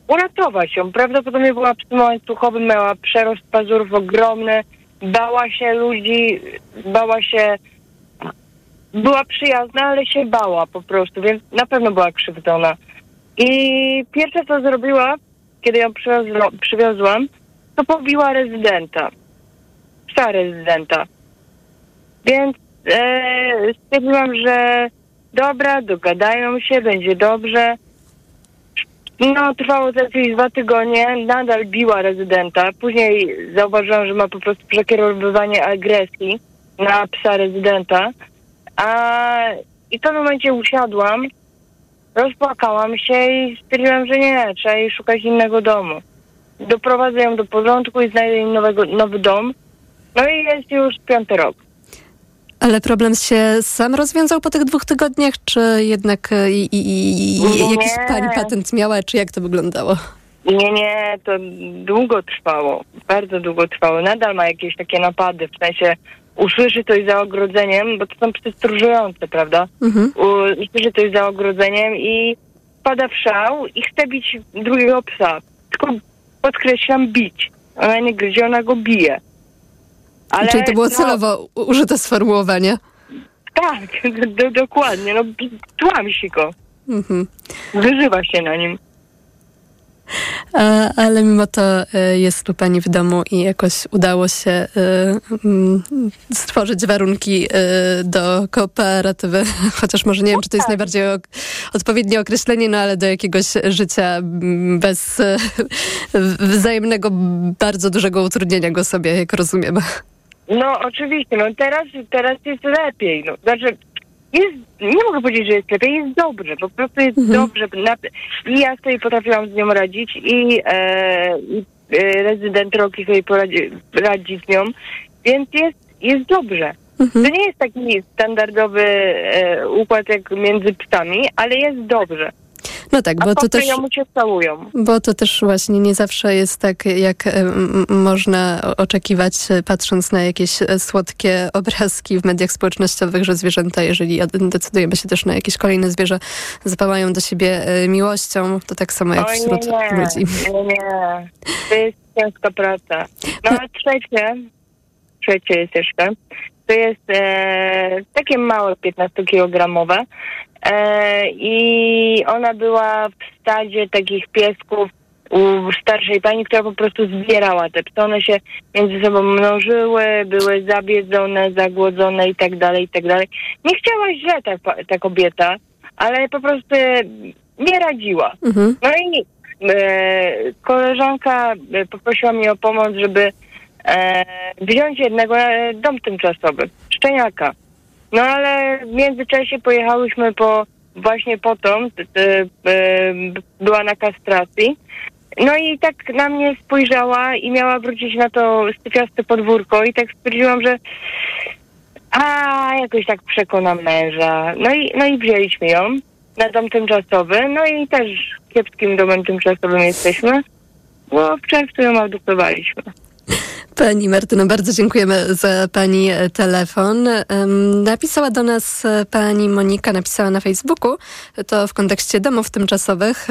uratować ją. Prawdopodobnie była psem łańcuchowym, miała przerost pazurów ogromny, bała się ludzi, bała się... Była przyjazna, ale się bała po prostu, więc na pewno była krzywdzona. I pierwsze co zrobiła, kiedy ją przywiozłam, to pobiła rezydenta. Psa rezydenta. Więc e, stwierdziłam, że dobra, dogadają się, będzie dobrze. No, trwało to jakieś dwa tygodnie, nadal biła rezydenta. Później zauważyłam, że ma po prostu przekierowywanie agresji na psa rezydenta. A, I w pewnym momencie usiadłam, rozpłakałam się i stwierdziłam, że nie, trzeba jej szukać innego domu. Doprowadzę ją do porządku i znajdę jej nowego, nowy dom. No i jest już piąty rok. Ale problem się sam rozwiązał po tych dwóch tygodniach, czy jednak e, i, i, i, jakiś pani patent miała, czy jak to wyglądało? Nie, nie, to długo trwało. Bardzo długo trwało. Nadal ma jakieś takie napady, w sensie usłyszy coś za ogrodzeniem, bo to są psy stróżujące, prawda? Mhm. Usłyszy coś za ogrodzeniem i pada w szał i chce bić drugiego psa. Tylko podkreślam bić. Ona nie gryzie, ona go bije. Ale, Czyli to było no, celowo u- użyte sformułowanie? Tak, do, dokładnie. No, tłamsi go. Mhm. Wyżywa się na nim. A, ale mimo to e, jest tu pani w domu i jakoś udało się e, mm, stworzyć warunki e, do kooperatywy, chociaż może nie wiem, czy to jest najbardziej ok- odpowiednie określenie, no ale do jakiegoś życia mm, bez wzajemnego, bardzo dużego utrudnienia go sobie, jak rozumiem. No oczywiście, no teraz, teraz jest lepiej. No, znaczy, jest, nie mogę powiedzieć, że jest lepiej, jest dobrze, po prostu jest dobrze. Na, I ja sobie potrafiłam z nią radzić i, e, i e, rezydent Roki sobie poradzi, radzi z nią, więc jest, jest dobrze. To nie jest taki standardowy e, układ jak między psami, ale jest dobrze. No tak, bo to też... ją się całują. Bo to też właśnie nie zawsze jest tak, jak można oczekiwać, e, patrząc na jakieś e, słodkie obrazki w mediach społecznościowych, że zwierzęta, jeżeli decydujemy się też na jakieś kolejne zwierzę, zapałają do siebie e, miłością, to tak samo jak Oj, wśród nie, nie, ludzi. nie, nie. To jest ciężka praca. No a trzecie, trzecie jest jeszcze, to jest e, takie małe 15-kilogramowe e, i ona była w stadzie takich piesków u starszej pani, która po prostu zbierała te psy. One się między sobą mnożyły, były zabiedzone, zagłodzone i tak dalej, i tak dalej. Nie chciała źle ta, ta kobieta, ale po prostu nie radziła. Mhm. No i e, koleżanka e, poprosiła mnie o pomoc, żeby e, wziąć jednego e, dom tymczasowy, szczeniaka. No ale w międzyczasie pojechałyśmy po właśnie po tą, e, była na kastracji. No i tak na mnie spojrzała i miała wrócić na to styfiaste podwórko i tak stwierdziłam, że a jakoś tak przekonam męża. No i, no i wzięliśmy ją na dom tymczasowy, no i też kiepskim domem tymczasowym jesteśmy, bo w czerwcu ją adoptowaliśmy. Pani Martyno, bardzo dziękujemy za Pani e, telefon. Napisała do nas e, Pani Monika, napisała na Facebooku, to w kontekście domów tymczasowych.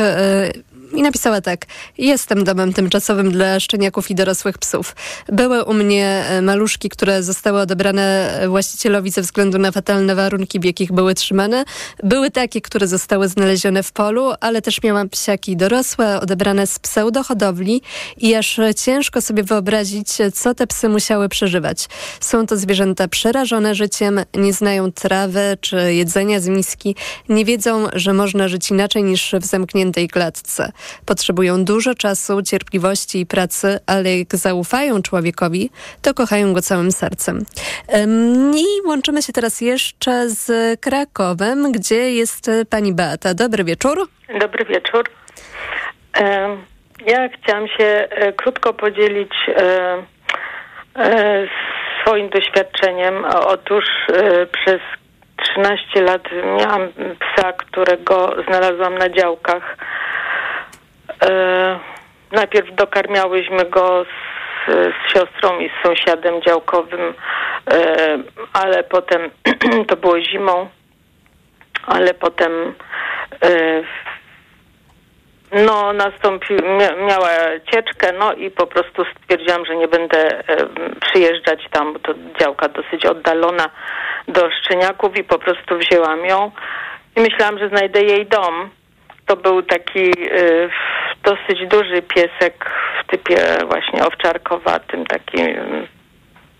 I napisała tak. Jestem domem tymczasowym dla szczeniaków i dorosłych psów. Były u mnie e, maluszki, które zostały odebrane e, właścicielowi ze względu na fatalne warunki, w jakich były trzymane. Były takie, które zostały znalezione w polu, ale też miałam psiaki dorosłe, odebrane z pseudohodowli i aż ciężko sobie wyobrazić, co te psy musiały przeżywać. Są to zwierzęta przerażone życiem, nie znają trawy czy jedzenia z miski, nie wiedzą, że można żyć inaczej niż w zamkniętej klatce. Potrzebują dużo czasu, cierpliwości i pracy, ale jak zaufają człowiekowi, to kochają go całym sercem. I łączymy się teraz jeszcze z Krakowem, gdzie jest pani Beata. Dobry wieczór. Dobry wieczór. Ja chciałam się e, krótko podzielić e, e, swoim doświadczeniem. Otóż przez 13 lat miałam psa, którego znalazłam na działkach. Najpierw dokarmiałyśmy go z, z siostrą i z sąsiadem działkowym, ale potem to było zimą, ale potem no, nastąpił, miała cieczkę, no i po prostu stwierdziłam, że nie będę przyjeżdżać tam, bo to działka dosyć oddalona do Szczeniaków i po prostu wzięłam ją i myślałam, że znajdę jej dom. To był taki dosyć duży piesek w typie właśnie owczarkowatym, takim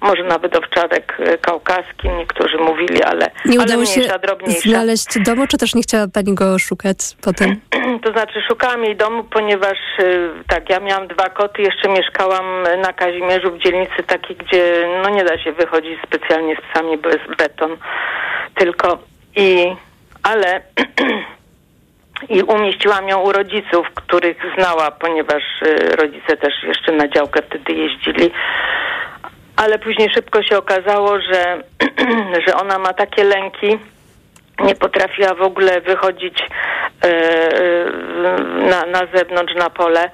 może nawet owczarek y, kaukaski, niektórzy mówili, ale Nie ale udało się mniejsza, drobniejsza. znaleźć domu, czy też nie chciała pani go szukać potem? To znaczy szukałam jej domu, ponieważ y, tak, ja miałam dwa koty, jeszcze mieszkałam na Kazimierzu w dzielnicy takiej, gdzie no nie da się wychodzić specjalnie z psami, bo jest beton tylko i ale i umieściłam ją u rodziców, których znała, ponieważ y, rodzice też jeszcze na działkę wtedy jeździli. Ale później szybko się okazało, że, że ona ma takie lęki, nie potrafiła w ogóle wychodzić e, e, na, na zewnątrz, na pole.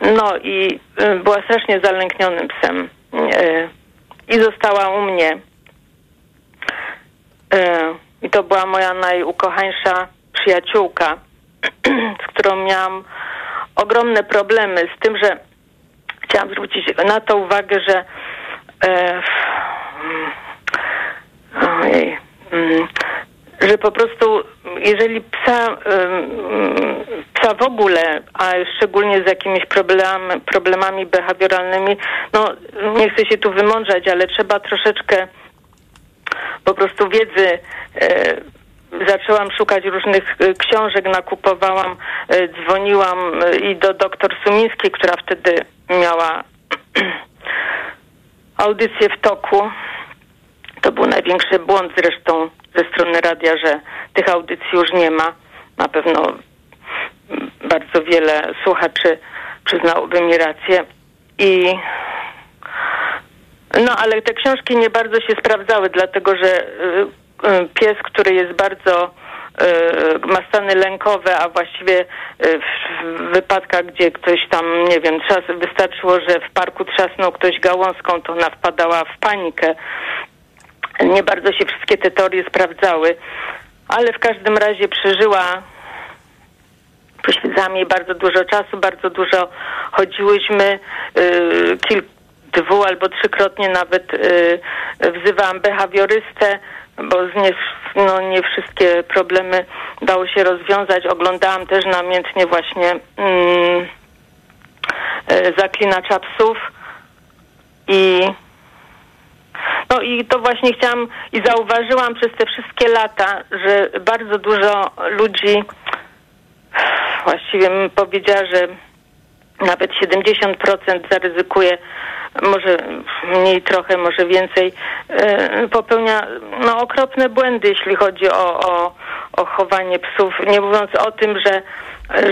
No i była strasznie zalęknionym psem. I została u mnie. I to była moja najukochańsza przyjaciółka, z którą miałam ogromne problemy z tym, że chciałam zwrócić na to uwagę, że e, ojej, mm, że po prostu jeżeli psa, psa w ogóle, a szczególnie z jakimiś problem, problemami behawioralnymi, no nie chcę się tu wymądrzać, ale trzeba troszeczkę po prostu wiedzy. Zaczęłam szukać różnych e, książek, nakupowałam, e, dzwoniłam e, i do doktor Sumińskiej, która wtedy miała audycję w toku. To był największy błąd zresztą ze strony radia, że tych audycji już nie ma. Na pewno bardzo wiele słuchaczy przyznałoby mi rację. I no, ale te książki nie bardzo się sprawdzały, dlatego że y, y, pies, który jest bardzo y, ma stany lękowe, a właściwie y, w wypadkach, gdzie ktoś tam, nie wiem, trzas, wystarczyło, że w parku trzasnął ktoś gałązką, to ona wpadała w panikę. Nie bardzo się wszystkie te teorie sprawdzały, ale w każdym razie przeżyła poświęcałam jej bardzo dużo czasu, bardzo dużo chodziłyśmy, yy, dwu albo trzykrotnie nawet yy, wzywałam behawiorystę, bo nie, no, nie wszystkie problemy dało się rozwiązać. Oglądałam też namiętnie właśnie yy, yy, zaklinacza psów i no i to właśnie chciałam i zauważyłam przez te wszystkie lata, że bardzo dużo ludzi, właściwie bym powiedziała, że nawet 70% zaryzykuje, może mniej trochę, może więcej, e, popełnia no, okropne błędy, jeśli chodzi o, o, o chowanie psów. Nie mówiąc o tym, że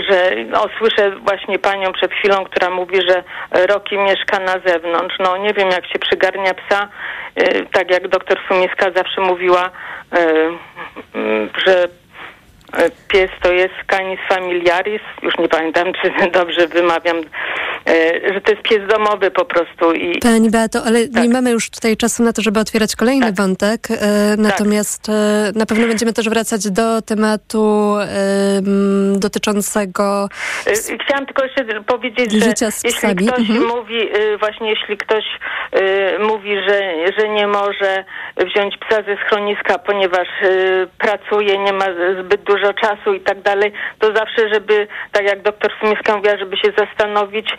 że no, słyszę właśnie panią przed chwilą, która mówi, że Roki mieszka na zewnątrz. No nie wiem, jak się przygarnia psa, y, tak jak doktor Sumiska zawsze mówiła, y, że pies to jest canis familiaris, już nie pamiętam, czy dobrze wymawiam, że to jest pies domowy po prostu. I... Pani Beato, ale tak. nie mamy już tutaj czasu na to, żeby otwierać kolejny tak. wątek, natomiast tak. na pewno będziemy też wracać do tematu um, dotyczącego Chciałam tylko jeszcze powiedzieć, że jeśli ktoś mhm. mówi, właśnie jeśli ktoś mówi, że, że nie może wziąć psa ze schroniska, ponieważ pracuje, nie ma zbyt dużo dużo czasu i tak dalej, to zawsze, żeby, tak jak doktor Sumiska mówiła, żeby się zastanowić,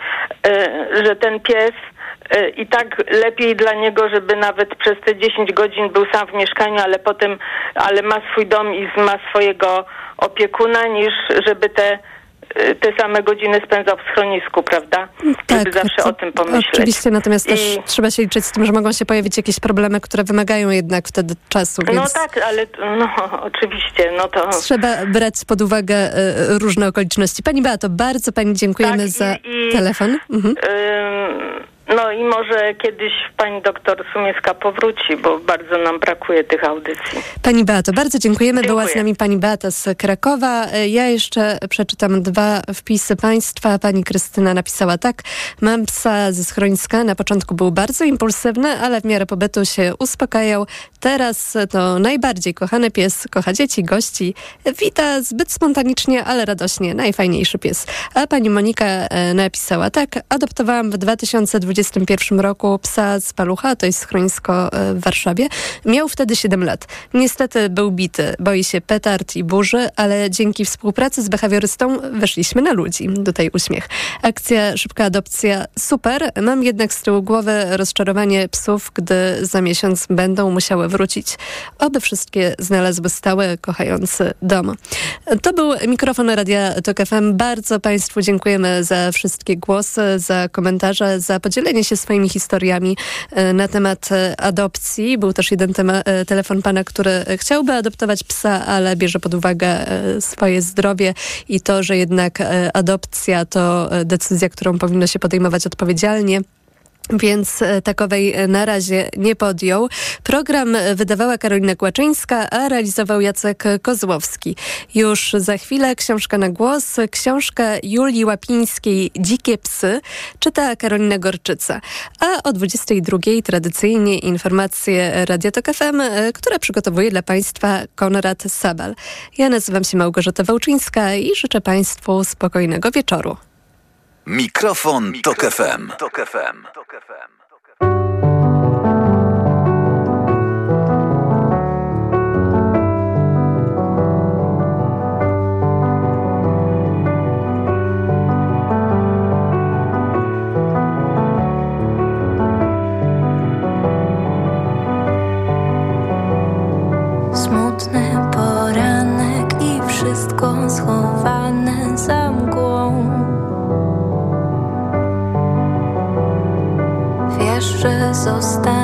e, że ten pies e, i tak lepiej dla niego, żeby nawet przez te 10 godzin był sam w mieszkaniu, ale potem, ale ma swój dom i ma swojego opiekuna, niż żeby te te same godziny spędzał w schronisku, prawda? Tak, Żeby zawsze o tym pomyśleć. Oczywiście, natomiast I... też trzeba się liczyć z tym, że mogą się pojawić jakieś problemy, które wymagają jednak wtedy czasu. No Więc tak, ale no, oczywiście, no to... trzeba brać pod uwagę e, różne okoliczności. Pani Beato, bardzo Pani dziękujemy Tak, i- za i- telefon. Mhm. Ym, no i może kiedyś pani doktor Sumieska powróci, bo bardzo nam brakuje tych audycji. Pani Beato, bardzo dziękujemy. Była z Dziękuję. nami pani Beata z Krakowa. E, Ja jeszcze przeczytam dwa wpisy państwa. Pani Krystyna napisała tak. Mam psa ze schroniska. Na początku był bardzo impulsywny, ale w miarę pobytu się uspokajał. Teraz to najbardziej kochany pies. Kocha dzieci, gości. Wita zbyt spontanicznie, ale radośnie. Najfajniejszy pies. A pani Monika e, napisała tak. Adoptowałam w 2021 roku psa z Palucha, to jest schronisko e, w Warszawie. Miał wtedy 7 lat. Niestety był bity, boi się petard i burzy, ale dzięki współpracy z behawiorystą weszliśmy na ludzi. Tutaj uśmiech. Akcja Szybka Adopcja super. Mam jednak z tyłu głowy rozczarowanie psów, gdy za miesiąc będą musiały wrócić. Oby wszystkie znalazły stały, kochający dom. To był mikrofon Radia Tok FM. Bardzo Państwu dziękujemy za wszystkie głosy, za komentarze, za podzielenie się swoimi historiami e, na temat e, adopcji. Był też jeden tema, e, telefon pana, który chciałby adoptować psa, ale bierze pod uwagę swoje zdrowie i to, że jednak adopcja to decyzja, którą powinno się podejmować odpowiedzialnie więc e, takowej e, na razie nie podjął. Program e, wydawała Karolina Kłaczyńska, a realizował Jacek Kozłowski. Już za chwilę książka na głos, książka Julii Łapińskiej Dzikie psy, czyta Karolina Gorczyca. A o 22 tradycyjnie informacje Radia Tok FM, które przygotowuje dla Państwa Konrad Sabal. Ja nazywam się Małgorzata Wałczyńska i życzę Państwu spokojnego wieczoru. Mikrofon, Tok FM. Smutny poranek i wszystko schowane że zostanę,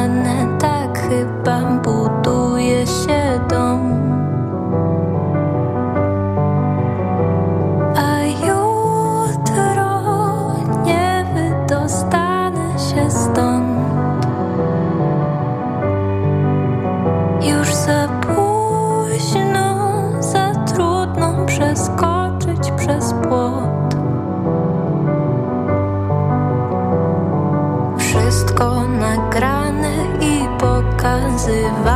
survive